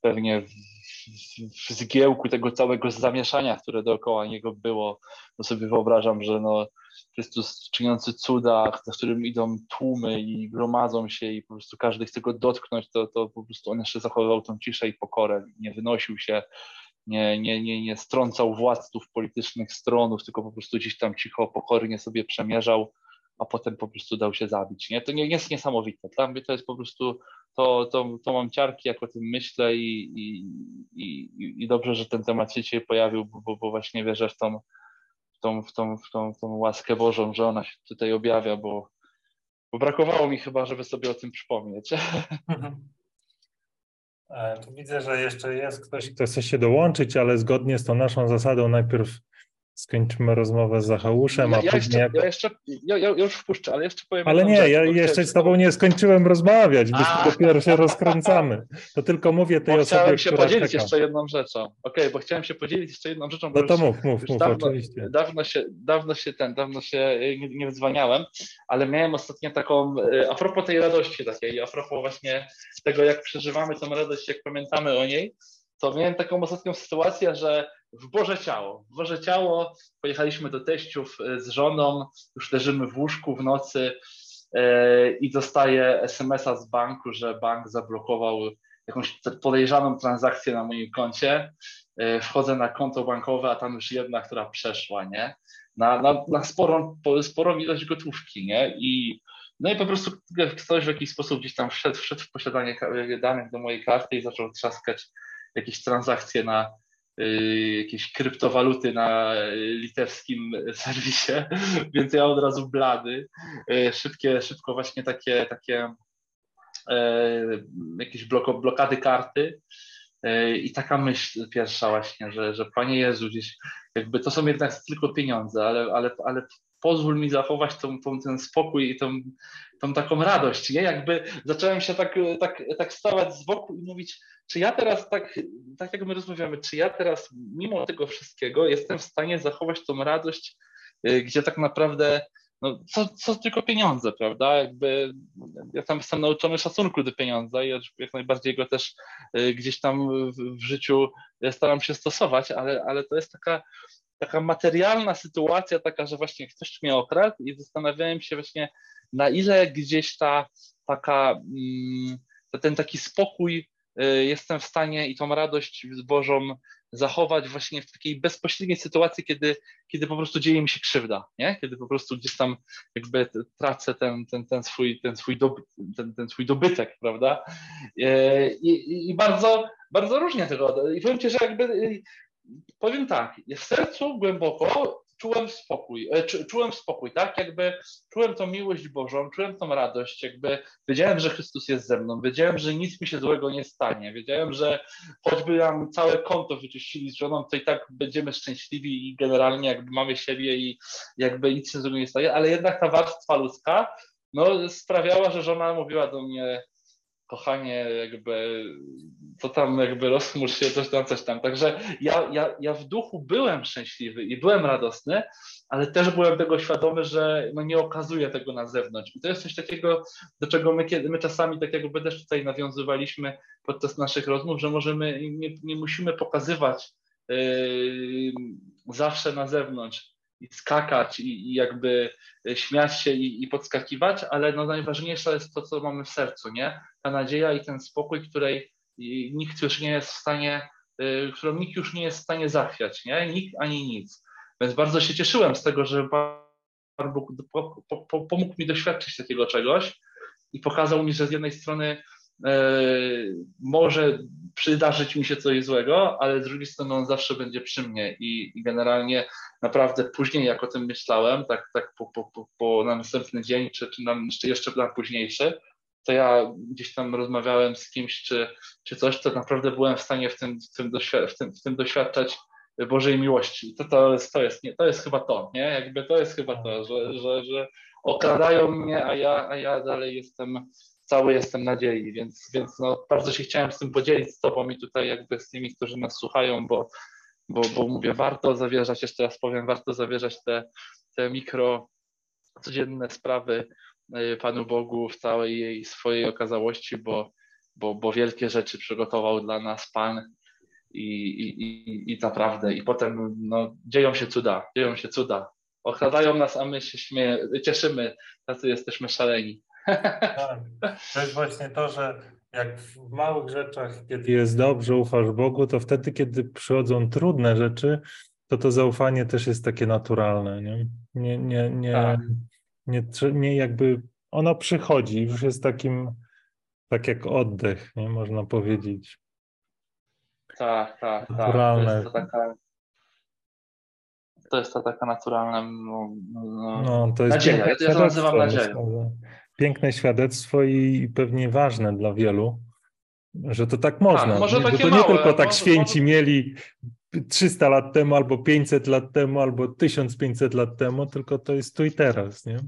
pewnie w, w, w zgiełku tego całego zamieszania, które dookoła niego było. No sobie wyobrażam, że no, Chrystus czyniący cuda, za którym idą tłumy i gromadzą się i po prostu każdy chce go dotknąć, to, to po prostu on jeszcze zachowywał tą ciszę i pokorę, nie wynosił się, nie, nie, nie, nie strącał władców politycznych stronów, tylko po prostu gdzieś tam cicho, pokornie sobie przemierzał, a potem po prostu dał się zabić. Nie? To nie, jest niesamowite. Dla mnie to jest po prostu, to, to, to mam ciarki, jak o tym myślę i, i, i, i dobrze, że ten temat się dzisiaj pojawił, bo, bo właśnie wierzę w tą, w tą, w tą, w tą, w tą łaskę Bożą, że ona się tutaj objawia, bo, bo brakowało mi chyba, żeby sobie o tym przypomnieć. Mhm. E, widzę, że jeszcze jest ktoś, kto chce się dołączyć, ale zgodnie z tą naszą zasadą najpierw skończymy rozmowę z Zachauszem, ja, a ja później... Jeszcze, ja, jeszcze, ja, ja, już wpuszczę, ale jeszcze powiem... Ale nie, ja jeszcze z tobą nie skończyłem rozmawiać, bo dopiero się rozkręcamy. To tylko mówię tej bo osobie, chciałem się podzielić jeszcze jedną rzeczą. Okej, okay, bo chciałem się podzielić jeszcze jedną rzeczą. No to mów, mów, mów, dawno, oczywiście. Dawno się, dawno się ten, dawno się e, nie, nie wydzwaniałem, ale miałem ostatnio taką, e, a propos tej radości takiej, a propos właśnie tego, jak przeżywamy tę radość, jak pamiętamy o niej, to miałem taką ostatnią sytuację, że w Boże Ciało, w Boże Ciało pojechaliśmy do teściów e, z żoną, już leżymy w łóżku w nocy e, i dostaję SMS-a z banku, że bank zablokował jakąś podejrzaną transakcję na moim koncie. E, wchodzę na konto bankowe, a tam już jedna, która przeszła, nie? Na, na, na sporą, sporą ilość gotówki, nie? I no i po prostu ktoś w jakiś sposób gdzieś tam wszedł, wszedł w posiadanie danych do mojej karty i zaczął trzaskać jakieś transakcje na jakieś kryptowaluty na litewskim serwisie, więc ja od razu blady, y, szybkie, szybko właśnie takie, takie e, jakieś blokady karty e, i taka myśl pierwsza właśnie, że, że Panie Jezu, gdzieś jakby to są jednak tylko pieniądze, ale, ale, ale pozwól mi zachować tą, tą, ten spokój i tą, tą taką radość, nie? Jakby zacząłem się tak, tak, tak stawać z boku i mówić, czy ja teraz tak, tak jak my rozmawiamy, czy ja teraz mimo tego wszystkiego jestem w stanie zachować tą radość, y, gdzie tak naprawdę no, co, co tylko pieniądze, prawda? Jakby ja tam jestem nauczony szacunku do pieniądza i jak najbardziej go też y, gdzieś tam w, w życiu staram się stosować, ale, ale to jest taka, taka materialna sytuacja, taka, że właśnie ktoś mnie okradł i zastanawiałem się właśnie, na ile gdzieś ta taka, mm, ten taki spokój y, jestem w stanie i tą radość Bożą zachować właśnie w takiej bezpośredniej sytuacji, kiedy, kiedy po prostu dzieje mi się krzywda, nie? kiedy po prostu gdzieś tam jakby tracę ten, ten, ten, swój, ten, swój, doby, ten, ten swój dobytek, prawda? Y, I, i bardzo, bardzo różnie tego. I powiem Ci, że jakby y, powiem tak, w sercu głęboko czułem spokój, e, czułem spokój, tak? Jakby czułem tą miłość Bożą, czułem tą radość, jakby wiedziałem, że Chrystus jest ze mną, wiedziałem, że nic mi się złego nie stanie, wiedziałem, że choćby nam całe konto wyczyścili z żoną, to i tak będziemy szczęśliwi i generalnie jakby mamy siebie i jakby nic się złego nie staje, ale jednak ta warstwa ludzka no, sprawiała, że żona mówiła do mnie, kochanie, jakby to tam jakby rozchmurz się, coś tam, coś tam. Także ja, ja, ja w duchu byłem szczęśliwy i byłem radosny, ale też byłem tego świadomy, że no nie okazuję tego na zewnątrz. I to jest coś takiego, do czego my, kiedy, my czasami tak jakby też tutaj nawiązywaliśmy podczas naszych rozmów, że możemy, nie, nie musimy pokazywać yy, zawsze na zewnątrz, i skakać i, i, jakby śmiać się i, i, podskakiwać, ale no najważniejsze jest to, co mamy w sercu, nie? Ta nadzieja i ten spokój, której nikt już nie jest w stanie, y, którą nikt już nie jest w stanie zachwiać, nie? Nikt ani nic. Więc bardzo się cieszyłem z tego, że Pan Bóg pomógł mi doświadczyć takiego czegoś i pokazał mi, że z jednej strony może przydarzyć mi się coś złego, ale z drugiej strony on zawsze będzie przy mnie i, i generalnie naprawdę później, jak o tym myślałem, tak, tak po, po, po, po na następny dzień, czy, czy, na, czy jeszcze na późniejszy, to ja gdzieś tam rozmawiałem z kimś, czy, czy coś, to naprawdę byłem w stanie w tym, w tym, doświad w tym, w tym doświadczać Bożej miłości. To, to, jest, to, jest, nie, to jest chyba to, nie? Jakby to jest chyba to, że, że, że okradają mnie, a ja, a ja dalej jestem, cały jestem nadziei, więc, więc no, bardzo się chciałem z tym podzielić z Tobą i tutaj jakby z tymi, którzy nas słuchają, bo, bo, bo mówię, warto zawierzać, jeszcze raz powiem, warto zawierzać te, te mikro, codzienne sprawy y, Panu Bogu w całej jej swojej okazałości, bo, bo, bo wielkie rzeczy przygotował dla nas Pan i, i, i, i naprawdę, i potem no, dzieją się cuda, dzieją się cuda. Okradają nas, a my się cieszymy, tacy jesteśmy szaleni. Tak. To jest właśnie to, że jak w małych rzeczach, kiedy jest dobrze, ufasz Bogu, to wtedy, kiedy przychodzą trudne rzeczy, to to zaufanie też jest takie naturalne. Nie, nie, nie, nie, tak. nie, nie jakby ono przychodzi, już jest takim, tak jak oddech, nie można powiedzieć. Tak, tak, tak. Naturalne. To jest to taka, to jest ta taka naturalna no, no, no to jest nadzieja. Ja to nazywam nadzieją. Piękne świadectwo i pewnie ważne dla wielu, że to tak można. Tak? Bo to nie tylko tak może, święci może... mieli 300 lat temu, albo 500 lat temu, albo 1500 lat temu, tylko to jest tu i teraz, nie?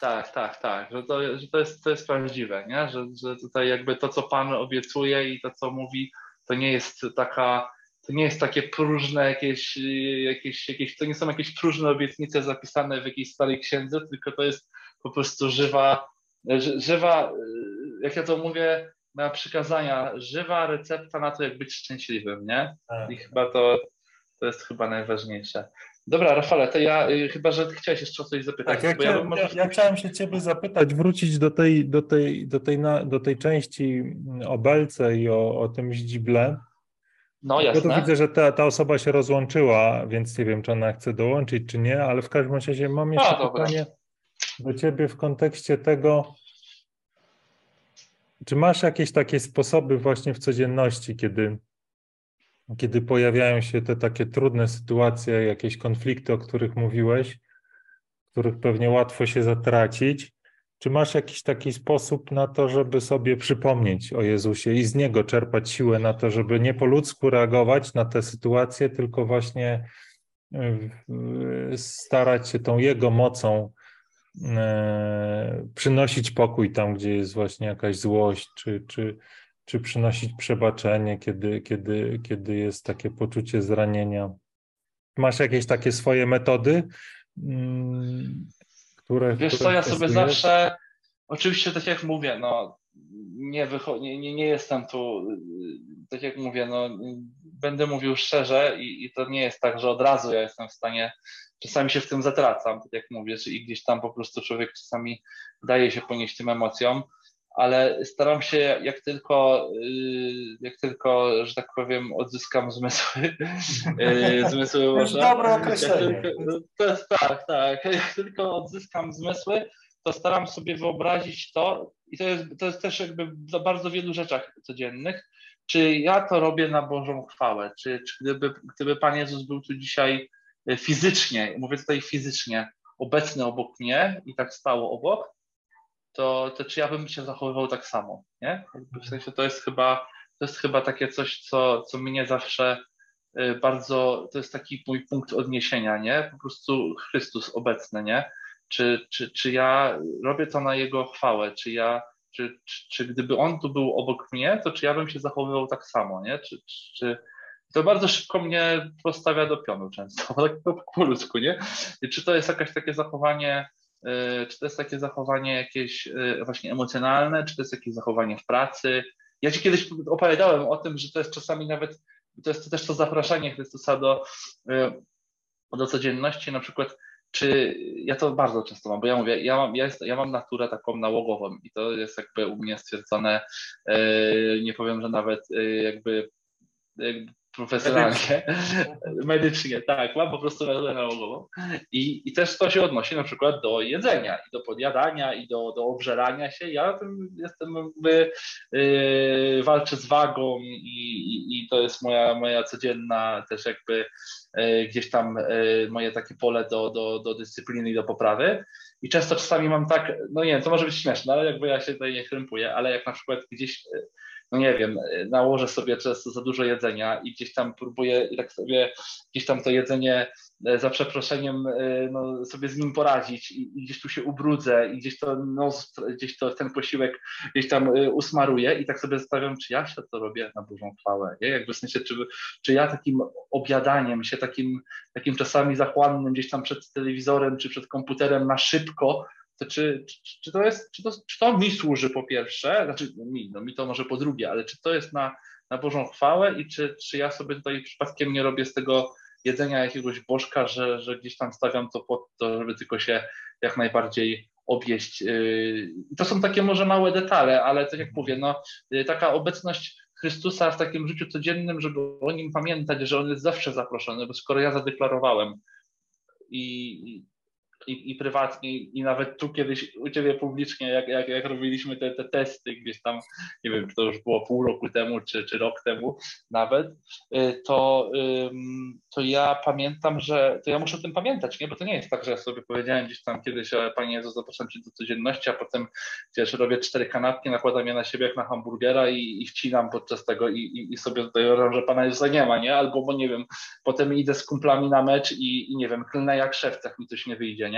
Tak, tak, tak, że to, że to, jest, to jest prawdziwe, nie? Że, że tutaj jakby to, co Pan obiecuje i to, co mówi, to nie jest taka, to nie jest takie próżne jakieś, jakieś, jakieś, to nie są jakieś próżne obietnice zapisane w jakiejś starej księdze, tylko to jest po prostu żywa, żywa, jak ja to mówię, na przykazania, żywa recepta na to, jak być szczęśliwym, nie? Tak. I chyba to, to jest chyba najważniejsze. Dobra, Rafale, to ja y, chyba, że chciałeś jeszcze o coś zapytać. Tak, ja, ja, może... ja, chciałem się ciebie zapytać, wrócić do tej, do tej, do tej, na, do tej części o belce i o, o tym ździble. No jasne. Bo tu widzę, że ta, ta osoba się rozłączyła, więc nie wiem, czy ona chce dołączyć, czy nie, ale w każdym razie mam jeszcze A, pytanie do ciebie w kontekście tego, czy masz jakieś takie sposoby właśnie w codzienności, kiedy kiedy pojawiają się te takie trudne sytuacje, jakieś konflikty, o których mówiłeś, których pewnie łatwo się zatracić, czy masz jakiś taki sposób na to, żeby sobie przypomnieć o Jezusie i z Niego czerpać siłę na to, żeby nie po ludzku reagować na te sytuacje, tylko właśnie starać się tą Jego mocą e, przynosić pokój tam, gdzie jest właśnie jakaś złość, czy, czy, czy przynosić przebaczenie, kiedy, kiedy, kiedy jest takie poczucie zranienia. Masz jakieś takie swoje metody, mm, które. Wiesz które co, ja sobie zawsze, oczywiście, tak jak mówię, no, nie, wycho- nie, nie, nie jestem tu, tak jak mówię, no, będę mówił szczerze i, i to nie jest tak, że od razu ja jestem w stanie, czasami się w tym zatracam, tak jak mówię, i gdzieś tam po prostu człowiek czasami daje się ponieść tym emocjom ale staram się jak tylko, y, jak tylko, że tak powiem, odzyskam zmysły. Y, zmysły to jest dobre określenie. Tylko, to jest tak, tak. Jak tylko odzyskam zmysły, to staram sobie wyobrazić to, i to jest, to jest też jakby w bardzo wielu rzeczach codziennych, czy ja to robię na Bożą chwałę, czy, czy gdyby, gdyby Pan Jezus był tu dzisiaj fizycznie, mówię tutaj fizycznie, obecny obok mnie i tak stało obok, to, to czy ja bym się zachowywał tak samo, nie? w sensie to jest chyba, to jest chyba takie coś, co, co mnie zawsze y, bardzo, to jest taki mój punkt odniesienia, nie? Po prostu Chrystus obecny, nie? Czy, czy, czy ja robię to na Jego chwałę, czy ja, czy, czy, czy gdyby On tu był obok mnie, to czy ja bym się zachowywał tak samo, nie? Czy, czy, to bardzo szybko mnie postawia do pionu często, tak po ludzku, nie? I czy to jest jakieś takie zachowanie, E, czy to jest takie zachowanie jakieś e, właśnie emocjonalne, czy to jest jakieś zachowanie w pracy. Ja Ci kiedyś opowiadałem o tym, że to jest czasami nawet, to jest też to zapraszanie Chrystusa do, e, do codzienności, na przykład czy ja to bardzo często mam, bo ja mówię, ja mam, ja, jest, ja mam naturę taką nałogową i to jest jakby u mnie stwierdzone, nie powiem, że nawet jakby profesjonalnie, medycznie, tak, mam po prostu metodę nałogową I, i też to się odnosi na przykład do jedzenia i do podjadania i do, do obżerania się. Ja jestem jakby yy, walczę z wagą i, i, i, to jest moja, moja codzienna też jakby yy, gdzieś tam yy, moje takie pole do, do, do dyscypliny i do poprawy. I często czasami mam tak, no nie wiem, to może być śmieszne, ale jakby ja się tutaj nie krępuję, ale jak na przykład gdzieś no nie wiem, nałożę sobie często za dużo jedzenia i gdzieś tam próbuję i tak sobie gdzieś tam to jedzenie e, za przeproszeniem e, no, sobie z nim poradzić i, i gdzieś tu się ubrudzę i gdzieś to nos, gdzieś to ten posiłek gdzieś tam usmaruję i tak sobie zastanawiam, czy ja się to robię na Bożą chwałę, nie? Jakby w sensie, czy, czy ja takim obiadaniem się, takim, takim czasami zachłannym gdzieś tam przed telewizorem czy przed komputerem na szybko, to czy, czy, czy, to jest, czy to, czy to mi służy po pierwsze, znaczy mi, no mi to może po drugie, ale czy to jest na, na Bożą chwałę i czy, czy ja sobie tutaj przypadkiem nie robię z tego jedzenia jakiegoś bożka, że, że gdzieś tam stawiam to pod to, żeby tylko się jak najbardziej objeść. Yy, to są takie może małe detale, ale tak jak mówię, no, yy, taka obecność Chrystusa w takim życiu codziennym, żeby o nim pamiętać, że on jest zawsze zaproszony, bo skoro ja zadeklarowałem i, i, i prywatnie, i nawet tu kiedyś u Ciebie publicznie, jak, jak, jak robiliśmy te, te testy gdzieś tam, nie wiem, to już było pół roku temu, czy, czy rok temu nawet, y, to, to ja pamiętam, że to ja muszę o tym pamiętać, nie? Bo to nie jest tak, że ja sobie powiedziałem gdzieś tam kiedyś, Panie Jezu, zapraszam Cię do codzienności, a potem wiesz, robię cztery kanapki, nakładam je na siebie jak na hamburgera i, i wcinam podczas tego i, i, i sobie tutaj że Pana Jezusa nie ma, nie? Albo, bo nie wiem, potem idę z kumplami na mecz i, i nie wiem, klnę jak szewcach, jak mi coś nie wyjdzie, nie?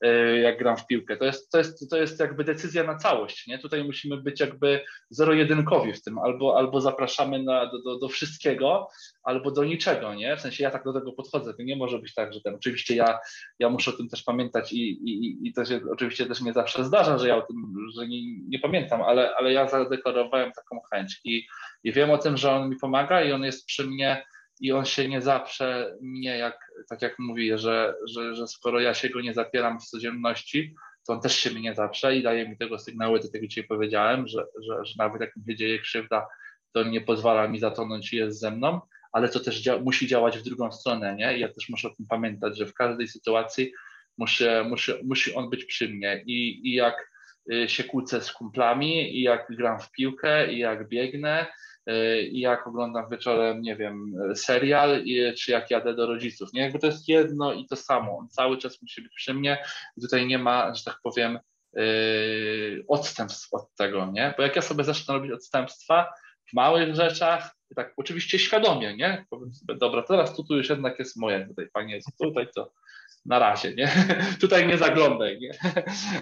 E, jak gram w piłkę. To jest, to jest, to jest jakby decyzja na całość, nie? Tutaj musimy być jakby zero-jedynkowi w tym, albo, albo zapraszamy na, do, do, do wszystkiego, albo do niczego, nie? W sensie ja tak do tego podchodzę, to nie może być tak, że ten, oczywiście ja, ja muszę o tym też pamiętać i, i, i to się oczywiście też nie zawsze zdarza, że ja o tym, że nie, nie pamiętam, ale, ale ja zadeklarowałem taką chęć i, i wiem o tym, że on mi pomaga i on jest przy mnie i on się nie zaprze mnie, jak, tak jak mówię, że, że, że skoro ja się go nie zapieram w codzienności, to on też się mnie nie zaprze i daje mi tego sygnały, tak jak dzisiaj powiedziałem, że, że, że nawet jak mi się dzieje krzywda, to nie pozwala mi zatonąć i jest ze mną, ale to też dzia musi działać w drugą stronę, nie? I ja też muszę o tym pamiętać, że w każdej sytuacji muszę, muszę, musi on być przy mnie i, i jak y, się kłócę z kumplami, i jak gram w piłkę, i jak biegnę, i jak oglądam wieczorem, nie wiem, serial, czy jak jadę do rodziców. Nie, jakby to jest jedno i to samo. On cały czas musi być przy mnie. Tutaj nie ma, że tak powiem, yy, odstępstw od tego, nie? Bo jak ja sobie zacznę robić odstępstwa w małych rzeczach, tak oczywiście świadomie, nie? Powiem sobie, dobra, teraz tu, tu już jednak jest moje, tutaj panie jest tutaj, to na razie, nie? Tutaj nie zaglądaj, nie?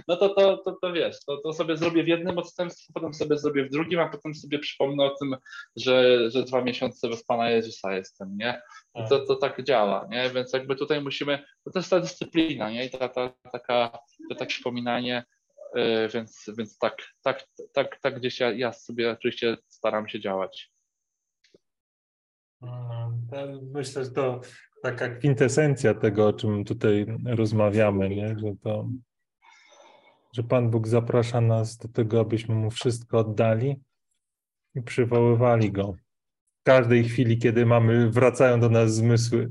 No to, to, to, to wiesz, to, to sobie zrobię w jednym odstępstwie, potem sobie zrobię w drugim, a potem sobie przypomnę o tym, że, że dwa miesiące bez Pana Jezusa jestem, nie? To, to tak działa, nie? Więc jakby tutaj musimy, to jest ta dyscyplina, nie? I ta, ta, taka, to takie przypominanie, yy, więc, więc tak, tak, tak, tak gdzieś ja, ja sobie oczywiście staram się działać. No, myślę, że to taka kwintesencja tego, o czym tutaj rozmawiamy, nie? Że, to, że Pan Bóg zaprasza nas do tego, abyśmy Mu wszystko oddali i przywoływali Go. W każdej chwili, kiedy mamy, wracają do nas zmysły.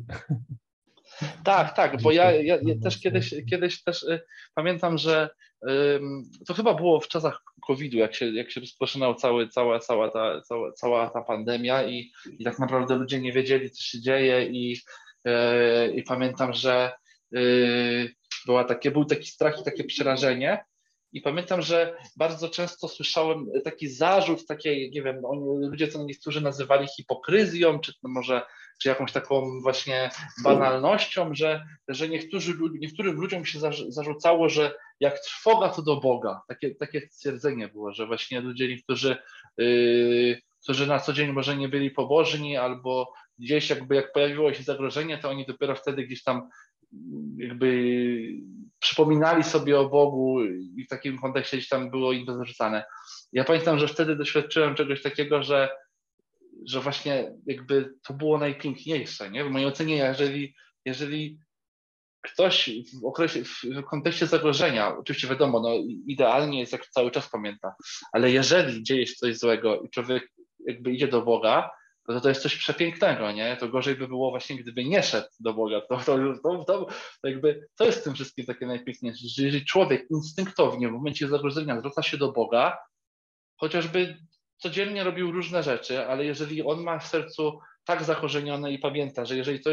Tak, tak, bo ja, ja, ja też kiedyś, kiedyś też y, pamiętam, że y, to chyba było w czasach COVID-u, jak się, jak się rozpoczynał cały, cała, cała, ta, cała, cała ta pandemia i, i tak naprawdę ludzie nie wiedzieli, co się dzieje i i pamiętam, że e, była takie, był taki strach i takie przerażenie. I pamiętam, że bardzo często słyszałem taki zarzut, takie, nie wiem, oni, ludzie to niektórzy nazywali hipokryzją, czy może czy jakąś taką właśnie banalnością, że, że niektórzy, niektórym ludziom się zarzucało, że jak trwoga to do Boga. Takie, takie stwierdzenie było, że właśnie ludzie niektórzy, yy, którzy na co dzień może nie byli pobożni albo gdzieś jakby jak pojawiło się zagrożenie, to oni dopiero wtedy gdzieś tam jakby przypominali sobie o Bogu i w takim kontekście gdzieś tam było im to zarzucane. Ja pamiętam, że wtedy doświadczyłem czegoś takiego, że, że właśnie jakby to było najpiękniejsze, nie? W mojej ocenie, jeżeli, jeżeli ktoś w okresie, w kontekście zagrożenia, oczywiście wiadomo, no idealnie jest jak cały czas pamięta, ale jeżeli dzieje się coś złego i człowiek jakby idzie do Boga, no to to jest coś przepięknego, nie? To gorzej by było właśnie, gdyby nie szedł do Boga. To, to, to, to, jakby, to jest w tym wszystkim takie najpiękniejsze, że jeżeli człowiek instynktownie w momencie zagrożenia zwraca się do Boga, chociażby codziennie robił różne rzeczy, ale jeżeli on ma w sercu tak zakorzenione i pamięta, że jeżeli to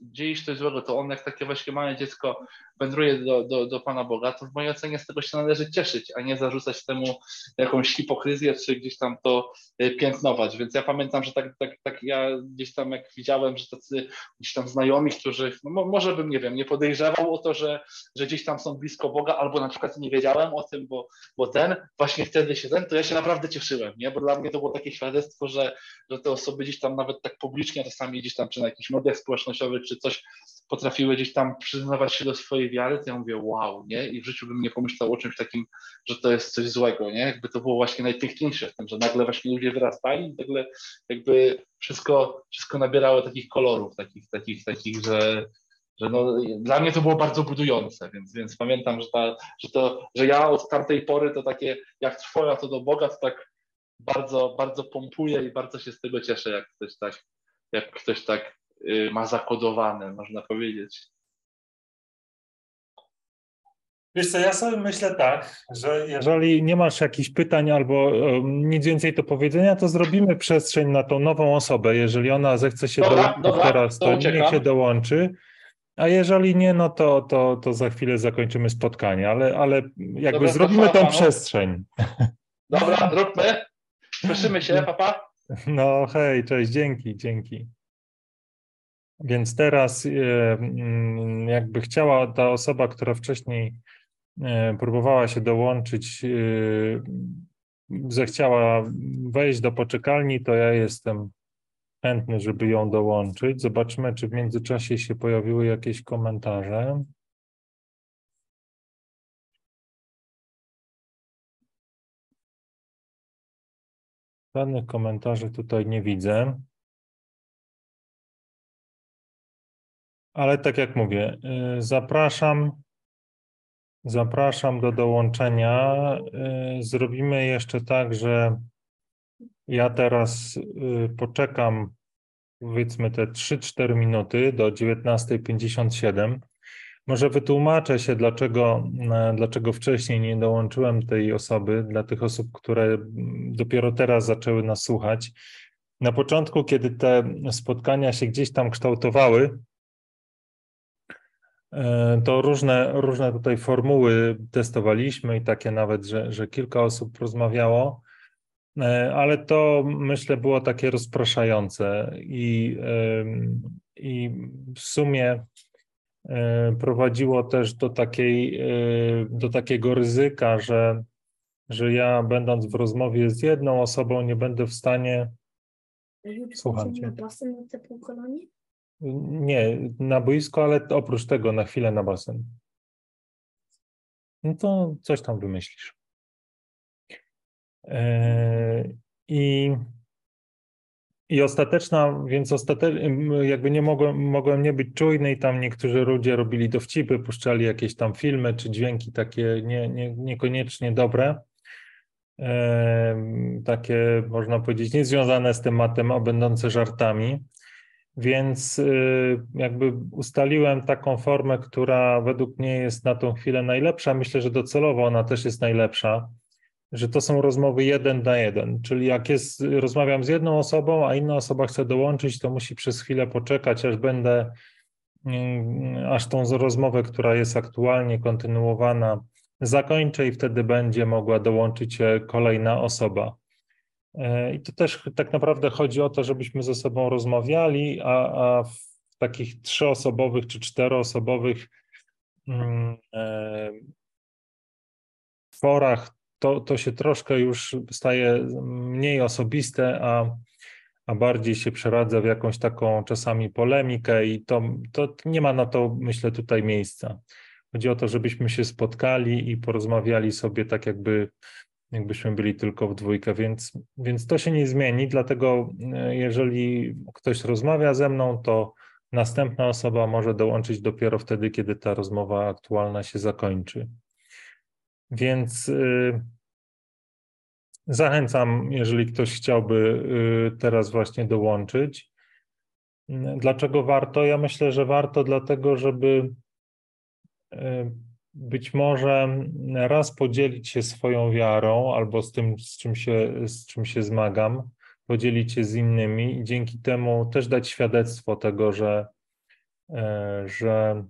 dzieje się coś złego, to on jak takie właśnie małe dziecko wędruje do, do, do Pana Boga, to w mojej ocenie z tego się należy cieszyć, a nie zarzucać temu jakąś hipokryzję, czy gdzieś tam to e, piętnować. Więc ja pamiętam, że tak, tak, tak ja gdzieś tam jak widziałem, że tacy gdzieś tam znajomi, którzy, no może bym, nie wiem, nie podejrzewał o to, że, że gdzieś tam są blisko Boga, albo na przykład nie wiedziałem o tym, bo, bo ten, właśnie wtedy się ten, to ja się naprawdę cieszyłem, nie? Bo dla mnie to było takie świadectwo, że, że te osoby gdzieś tam nawet tak publicznie, czasami gdzieś tam czy na jakichś mediach społecznościowych, czy coś potrafiły gdzieś tam przyznawać się do swojej wiary, to ja mówię, wow, nie? I w życiu bym nie pomyślał o czymś takim, że to jest coś złego, nie? Jakby to było właśnie najpiękniejsze w tym, że nagle właśnie ludzie wyrastali i nagle jakby wszystko, wszystko nabierało takich kolorów, takich, takich, takich, że, że no, dla mnie to było bardzo budujące, więc, więc pamiętam, że, ta, że, to, że ja od tamtej pory to takie, jak twoja to do Boga, to tak bardzo, bardzo pompuję i bardzo się z tego cieszę, jak ktoś tak, jak ktoś tak ma zakodowane, można powiedzieć. Wiesz co, ja sobie myślę tak, że jeżeli nie masz jakichś pytań albo nic więcej do powiedzenia, to zrobimy przestrzeń na tą nową osobę. Jeżeli ona zechce się dobra, dołączyć dobra, teraz, to, to niech się dołączy. A jeżeli nie, no to, to, to za chwilę zakończymy spotkanie, ale, ale jakby dobra, zrobimy tą przestrzeń. Dobra, róbmy. Słyszymy się, papa. No hej, cześć, dzięki, dzięki. Więc teraz e, mm, jakby chciała ta osoba, która wcześniej e, próbowała się dołączyć, e, zechciała wejść do poczekalni, to ja jestem chętny, żeby ją dołączyć. Zobaczmy, czy w międzyczasie się pojawiły jakieś komentarze. Żadnych komentarzy tutaj nie widzę. Ale tak jak mówię, y, zapraszam, zapraszam do dołączenia. Y, zrobimy jeszcze tak, że ja teraz y, poczekam powiedzmy te 3-4 minuty do 19.57. Może wytłumaczę się, dlaczego, dlaczego wcześniej nie dołączyłem tej osoby, dla tych osób, które dopiero teraz zaczęły nas słuchać. Na początku, kiedy te spotkania się gdzieś tam kształtowały, to różne, różne tutaj formuły testowaliśmy i takie nawet, że, że kilka osób rozmawiało, e, ale to myślę było takie rozpraszające i, i w sumie E, prowadziło też do, takiej, e, do takiego ryzyka, że, że ja będąc w rozmowie z jedną osobą nie będę w stanie. Słucham cię. na basen na te półkolonie? Nie, na boisko, ale oprócz tego na chwilę na basen. No to coś tam wymyślisz. E, I i ostateczna, więc ostate, jakby nie mogłem, mogłem nie być czujny i tam niektórzy ludzie robili dowcipy, puszczali jakieś tam filmy czy dźwięki takie nie, nie, niekoniecznie dobre, e, takie można powiedzieć niezwiązane z tematem, a będące żartami. Więc y, jakby ustaliłem taką formę, która według mnie jest na tą chwilę najlepsza. Myślę, że docelowo ona też jest najlepsza że to są rozmowy jeden na jeden, czyli jak jest, rozmawiam z jedną osobą, a inna osoba chce dołączyć, to musi przez chwilę poczekać, aż będę, mm, aż tą rozmowę, która jest aktualnie kontynuowana, zakończę i wtedy będzie mogła dołączyć kolejna osoba. E, I to też tak naprawdę chodzi o to, żebyśmy ze sobą rozmawiali, a, a w takich trzyosobowych czy czteroosobowych mm, e, forach to, to się troszkę już staje mniej osobiste, a, a bardziej się przeradza w jakąś taką czasami polemikę i to, to nie ma na to, myślę, tutaj miejsca. Chodzi o to, żebyśmy się spotkali i porozmawiali sobie tak, jakby, jakbyśmy byli tylko w dwójkę, więc, więc to się nie zmieni. Dlatego, e, jeżeli ktoś rozmawia ze mną, to następna osoba może dołączyć dopiero wtedy, kiedy ta rozmowa aktualna się zakończy. Więc y, zachęcam, jeżeli ktoś chciałby y, teraz właśnie dołączyć. Dlaczego warto? Ja myślę, że warto dlatego, żeby być może raz podzielić się swoją wiarą albo z tym, z czym się, z czym się zmagam, podzielić się z innymi i dzięki temu też dać świadectwo tego, że, że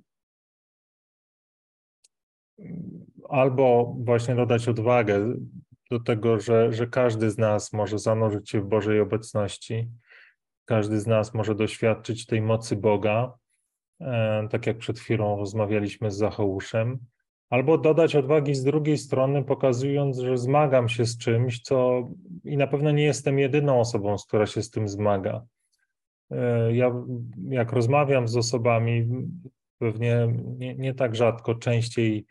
albo właśnie dodać odwagę do tego, że, że każdy z nas może zanurzyć się w Bożej obecności, każdy z nas może doświadczyć tej mocy Boga, e, tak jak przed chwilą rozmawialiśmy z Zacheuszem, albo dodać odwagi z drugiej strony, pokazując, że zmagam się z czymś, co i na pewno nie jestem jedyną osobą, która się z tym zmaga. E, ja, jak rozmawiam z osobami, pewnie nie, nie tak rzadko, częściej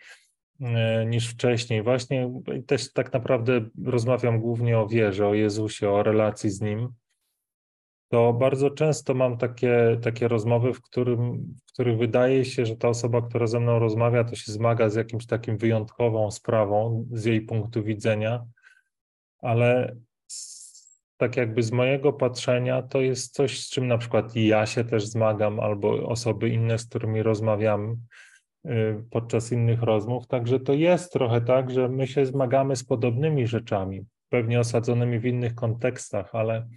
e, niż wcześniej, właśnie też tak naprawdę rozmawiam głównie o wierze, o Jezusie, o relacji z Nim to bardzo często mam takie, takie rozmowy, w, którym, w których wydaje się, że ta osoba, która ze mną rozmawia, to się zmaga z jakimś takim wyjątkową sprawą z jej punktu widzenia, ale tak jakby z mojego patrzenia to jest coś, z czym na przykład ja się też zmagam, albo osoby inne, z którymi rozmawiam y, podczas innych rozmów. Także to jest trochę tak, że my się zmagamy z podobnymi rzeczami, pewnie osadzonymi w innych kontekstach, ale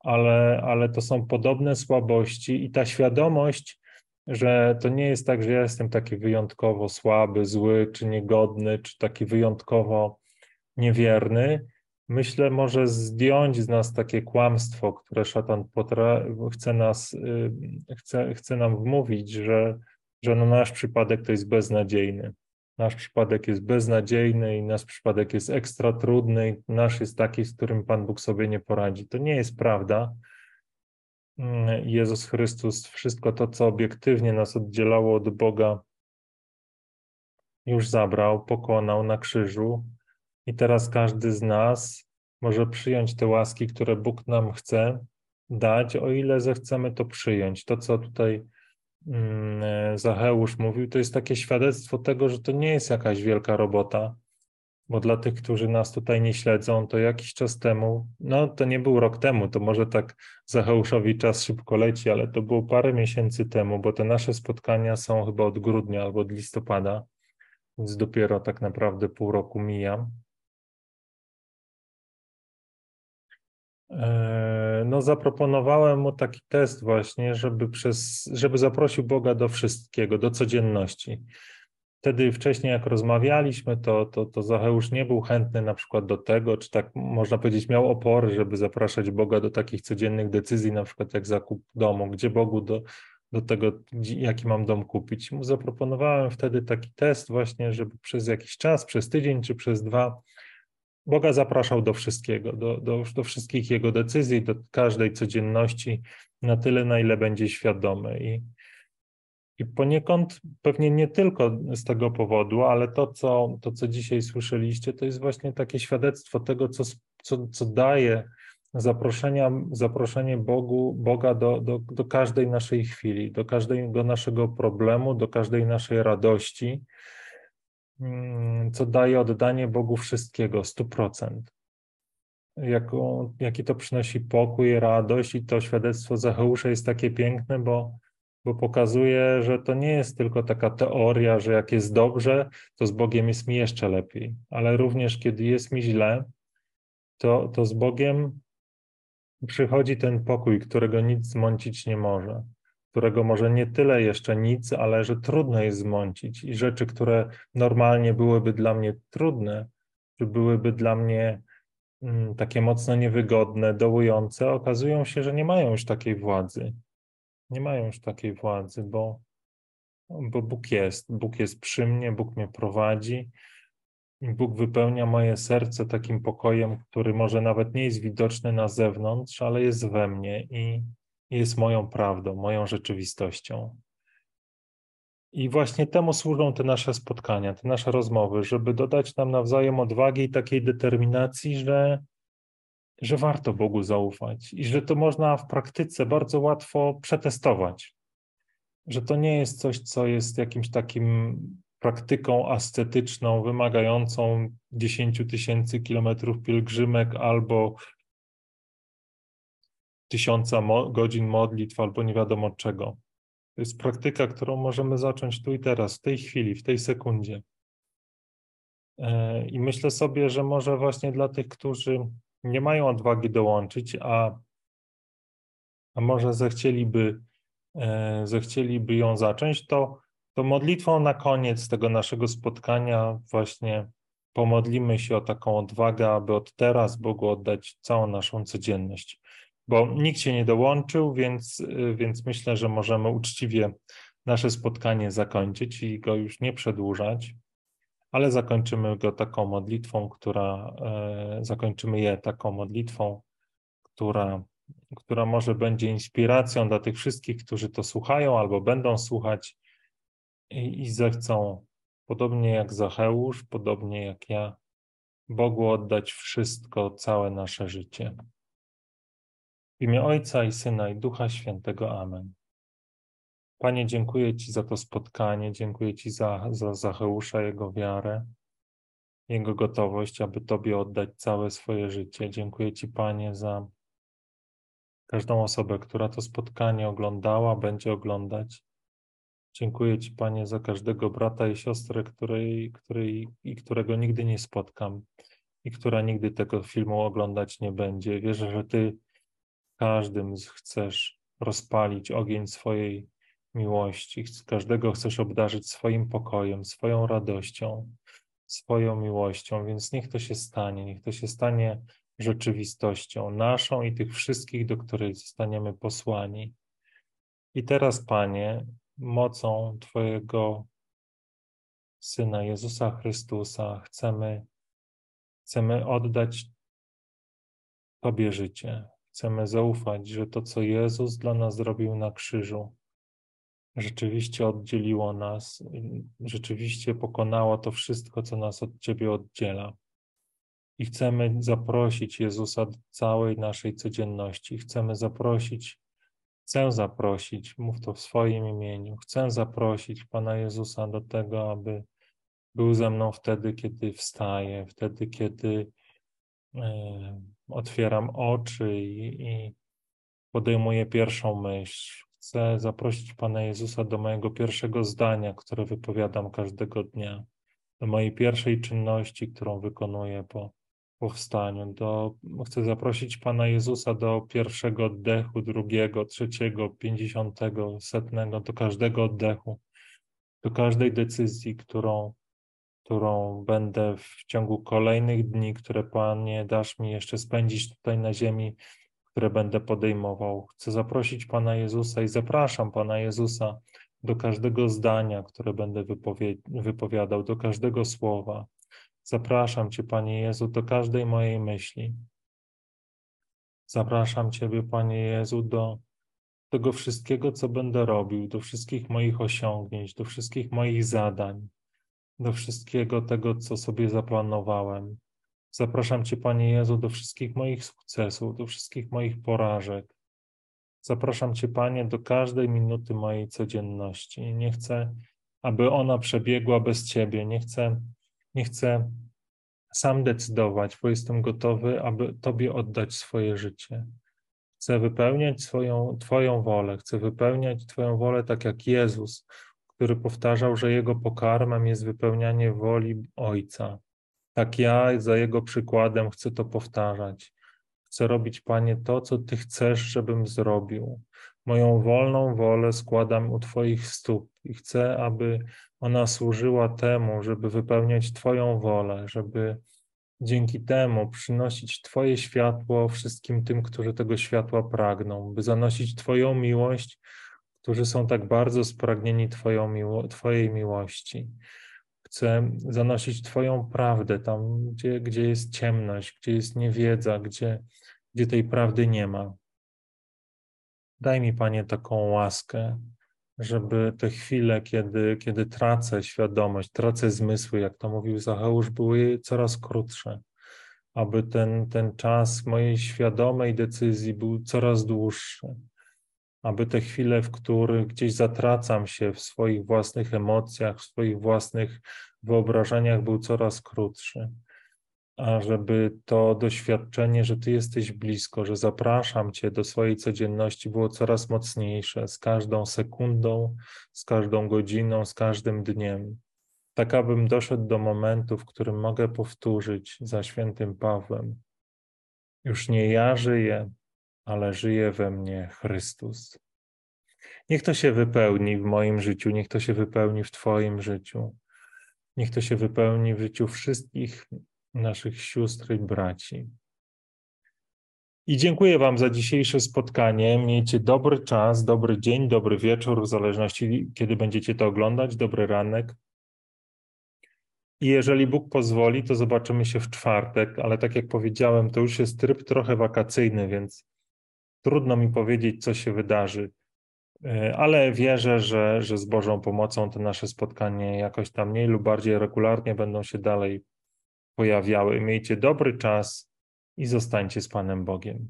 ale, ale to są podobne słabości i ta świadomość, że to nie jest tak, że ja jestem taki wyjątkowo słaby, zły, czy niegodny, czy taki wyjątkowo niewierny, myślę, może zdjąć z nas takie kłamstwo, które szatan potra- chce, nas, y, chce, chce nam wmówić, że, że no nasz przypadek to jest beznadziejny nasz przypadek jest beznadziejny i nasz przypadek jest ekstra trudny, nasz jest taki, z którym Pan Bóg sobie nie poradzi. To nie jest prawda. Jezus Chrystus, wszystko to, co obiektywnie nas oddzielało od Boga, już zabrał, pokonał na krzyżu, i teraz każdy z nas może przyjąć te łaski, które Bóg nam chce dać, o ile zechcemy to przyjąć. To, co tutaj Zacheusz mówił, to jest takie świadectwo tego, że to nie jest jakaś wielka robota, bo dla tych, którzy nas tutaj nie śledzą, to jakiś czas temu, no to nie był rok temu, to może tak Zacheuszowi czas szybko leci, ale to było parę miesięcy temu, bo te nasze spotkania są chyba od grudnia albo od listopada, więc dopiero tak naprawdę pół roku mija. No, zaproponowałem mu taki test właśnie, żeby, przez, żeby zaprosił Boga do wszystkiego, do codzienności. Wtedy wcześniej, jak rozmawialiśmy, to, to, to Zacheusz nie był chętny na przykład do tego, czy tak można powiedzieć, miał opory, żeby zapraszać Boga do takich codziennych decyzji, na przykład jak zakup domu, gdzie Bogu do, do tego, jaki mam dom kupić. Mu zaproponowałem wtedy taki test właśnie, żeby przez jakiś czas, przez tydzień czy przez dwa, Boga zapraszał do wszystkiego, do, do, do wszystkich Jego decyzji, do każdej codzienności, na tyle, na ile będzie świadomy. I, i poniekąd pewnie nie tylko z tego powodu, ale to co, to, co dzisiaj słyszeliście, to jest właśnie takie świadectwo tego, co, co, co daje zaproszenia, zaproszenie Bogu, Boga do, do, do każdej naszej chwili, do każdego naszego problemu, do każdej naszej radości. Mm, co daje oddanie Bogu wszystkiego, 100%. Jaką, jaki to przynosi pokój, radość i to świadectwo Zacheusza jest takie piękne, bo, bo pokazuje, że to nie jest tylko taka teoria, że jak jest dobrze, to z Bogiem jest mi jeszcze lepiej, ale również kiedy jest mi źle, to, to z Bogiem przychodzi ten pokój, którego nic zmącić nie może którego może nie tyle jeszcze nic, ale że trudno jest zmącić i rzeczy, które normalnie byłyby dla mnie trudne, czy byłyby dla mnie mm, takie mocno niewygodne, dołujące, okazują się, że nie mają już takiej władzy. Nie mają już takiej władzy, bo, bo Bóg jest. Bóg jest przy mnie, Bóg mnie prowadzi. Bóg wypełnia moje serce takim pokojem, który może nawet nie jest widoczny na zewnątrz, ale jest we mnie i, jest moją prawdą, moją rzeczywistością. I właśnie temu służą te nasze spotkania, te nasze rozmowy, żeby dodać nam nawzajem odwagi i takiej determinacji, że, że warto Bogu zaufać i że to można w praktyce bardzo łatwo przetestować. Że to nie jest coś, co jest jakimś takim praktyką ascetyczną, wymagającą 10 tysięcy kilometrów pielgrzymek albo tysiąca mo godzin modlitw albo nie wiadomo czego. To jest praktyka, którą możemy zacząć tu i teraz, w tej chwili, w tej sekundzie. E, I myślę sobie, że może właśnie dla tych, którzy nie mają odwagi dołączyć, a, a może zechcieliby, e, zechcieliby ją zacząć, to to modlitwą na koniec tego naszego spotkania właśnie pomodlimy się o taką odwagę, aby od teraz Bogu oddać całą naszą codzienność. Bo nikt się nie dołączył, więc, więc myślę, że możemy uczciwie nasze spotkanie zakończyć i go już nie przedłużać, ale zakończymy go taką modlitwą, która, e, zakończymy je taką modlitwą, która, która może będzie inspiracją dla tych wszystkich, którzy to słuchają albo będą słuchać i, i zechcą, podobnie jak Zacheusz, podobnie jak ja, Bogu oddać wszystko, całe nasze życie. W imię Ojca i Syna i Ducha Świętego. Amen. Panie, dziękuję Ci za to spotkanie, dziękuję Ci za, za Zacheusza, jego wiarę, jego gotowość, aby Tobie oddać całe swoje życie. Dziękuję Ci, Panie, za każdą osobę, która to spotkanie oglądała, będzie oglądać. Dziękuję Ci, Panie, za każdego brata i siostrę, której, której, i którego nigdy nie spotkam i która nigdy tego filmu oglądać nie będzie. Wierzę, że Ty każdym chcesz rozpalić ogień swojej miłości. Każdego chcesz obdarzyć swoim pokojem, swoją radością, swoją miłością, więc niech to się stanie, niech to się stanie rzeczywistością naszą i tych wszystkich, do której zostaniemy posłani. I teraz, Panie, mocą Twojego Syna Jezusa Chrystusa chcemy, chcemy oddać Tobie życie. Chcemy zaufać, że to, co Jezus dla nas zrobił na krzyżu, rzeczywiście oddzieliło nas, rzeczywiście pokonało to wszystko, co nas od Ciebie oddziela. I chcemy zaprosić Jezusa do całej naszej codzienności. Chcemy zaprosić, chcę zaprosić, mów to w swoim imieniu, chcę zaprosić Pana Jezusa do tego, aby był ze mną wtedy, kiedy wstaję, wtedy, kiedy e, otwieram oczy i, i podejmuję pierwszą myśl. Chcę zaprosić Pana Jezusa do mojego pierwszego zdania, które wypowiadam każdego dnia, do mojej pierwszej czynności, którą wykonuję po powstaniu. Do, chcę zaprosić Pana Jezusa do pierwszego oddechu, drugiego, trzeciego, pięćdziesiątego, setnego, do każdego oddechu, do każdej decyzji, którą, którą będę w ciągu kolejnych dni, które Panie dasz mi jeszcze spędzić tutaj na ziemi, które będę podejmował. Chcę zaprosić Pana Jezusa i zapraszam Pana Jezusa do każdego zdania, które będę wypowiadał, do każdego słowa. Zapraszam Cię, Panie Jezu, do każdej mojej myśli. Zapraszam Ciebie, Panie Jezu, do tego wszystkiego, co będę robił, do wszystkich moich osiągnięć, do wszystkich moich zadań, do wszystkiego tego, co sobie zaplanowałem. Zapraszam Cię, Panie Jezu, do wszystkich moich sukcesów, do wszystkich moich porażek. Zapraszam Cię, Panie, do każdej minuty mojej codzienności. Nie chcę, aby ona przebiegła bez Ciebie. Nie chcę, nie chcę sam decydować, bo jestem gotowy, aby Tobie oddać swoje życie. Chcę wypełniać swoją, Twoją wolę, chcę wypełniać Twoją wolę tak jak Jezus, który powtarzał, że Jego pokarmem jest wypełnianie woli Ojca. Tak ja za Jego przykładem chcę to powtarzać. Chcę robić, Panie, to, co Ty chcesz, żebym zrobił. Moją wolną wolę składam u Twoich stóp i chcę, aby ona służyła temu, żeby wypełniać Twoją wolę, żeby dzięki temu przynosić Twoje światło wszystkim tym, którzy tego światła pragną, by zanosić Twoją miłość, którzy są tak bardzo spragnieni Twoją miło Twojej miłości. Chcę zanosić Twoją prawdę tam, gdzie, gdzie jest ciemność, gdzie jest niewiedza, gdzie, gdzie tej prawdy nie ma. Daj mi, Panie, taką łaskę, żeby te chwile, kiedy, kiedy tracę świadomość, tracę zmysły, jak to mówił Zacheusz, były coraz krótsze, aby ten, ten czas mojej świadomej decyzji był coraz dłuższy, aby te chwile, w których gdzieś zatracam się w swoich własnych emocjach, w swoich własnych wyobrażeniach, był coraz krótszy. A żeby to doświadczenie, że Ty jesteś blisko, że zapraszam Cię do swojej codzienności, było coraz mocniejsze z każdą sekundą, z każdą godziną, z każdym dniem. Tak, abym doszedł do momentu, w którym mogę powtórzyć za świętym Pawłem: Już nie ja żyję, ale żyje we mnie Chrystus. Niech to się wypełni w moim życiu, niech to się wypełni w Twoim życiu, niech to się wypełni w życiu wszystkich naszych sióstr i braci. I dziękuję Wam za dzisiejsze spotkanie. Miejcie dobry czas, dobry dzień, dobry wieczór, w zależności kiedy będziecie to oglądać, dobry ranek. I jeżeli Bóg pozwoli, to zobaczymy się w czwartek, ale tak jak powiedziałem, to już jest tryb trochę wakacyjny, więc trudno mi powiedzieć, co się wydarzy. E, ale wierzę, że, że z Bożą pomocą te nasze spotkania jakoś tam mniej lub bardziej regularnie będą się dalej pojawiały. Miejcie dobry czas i zostańcie z Panem Bogiem.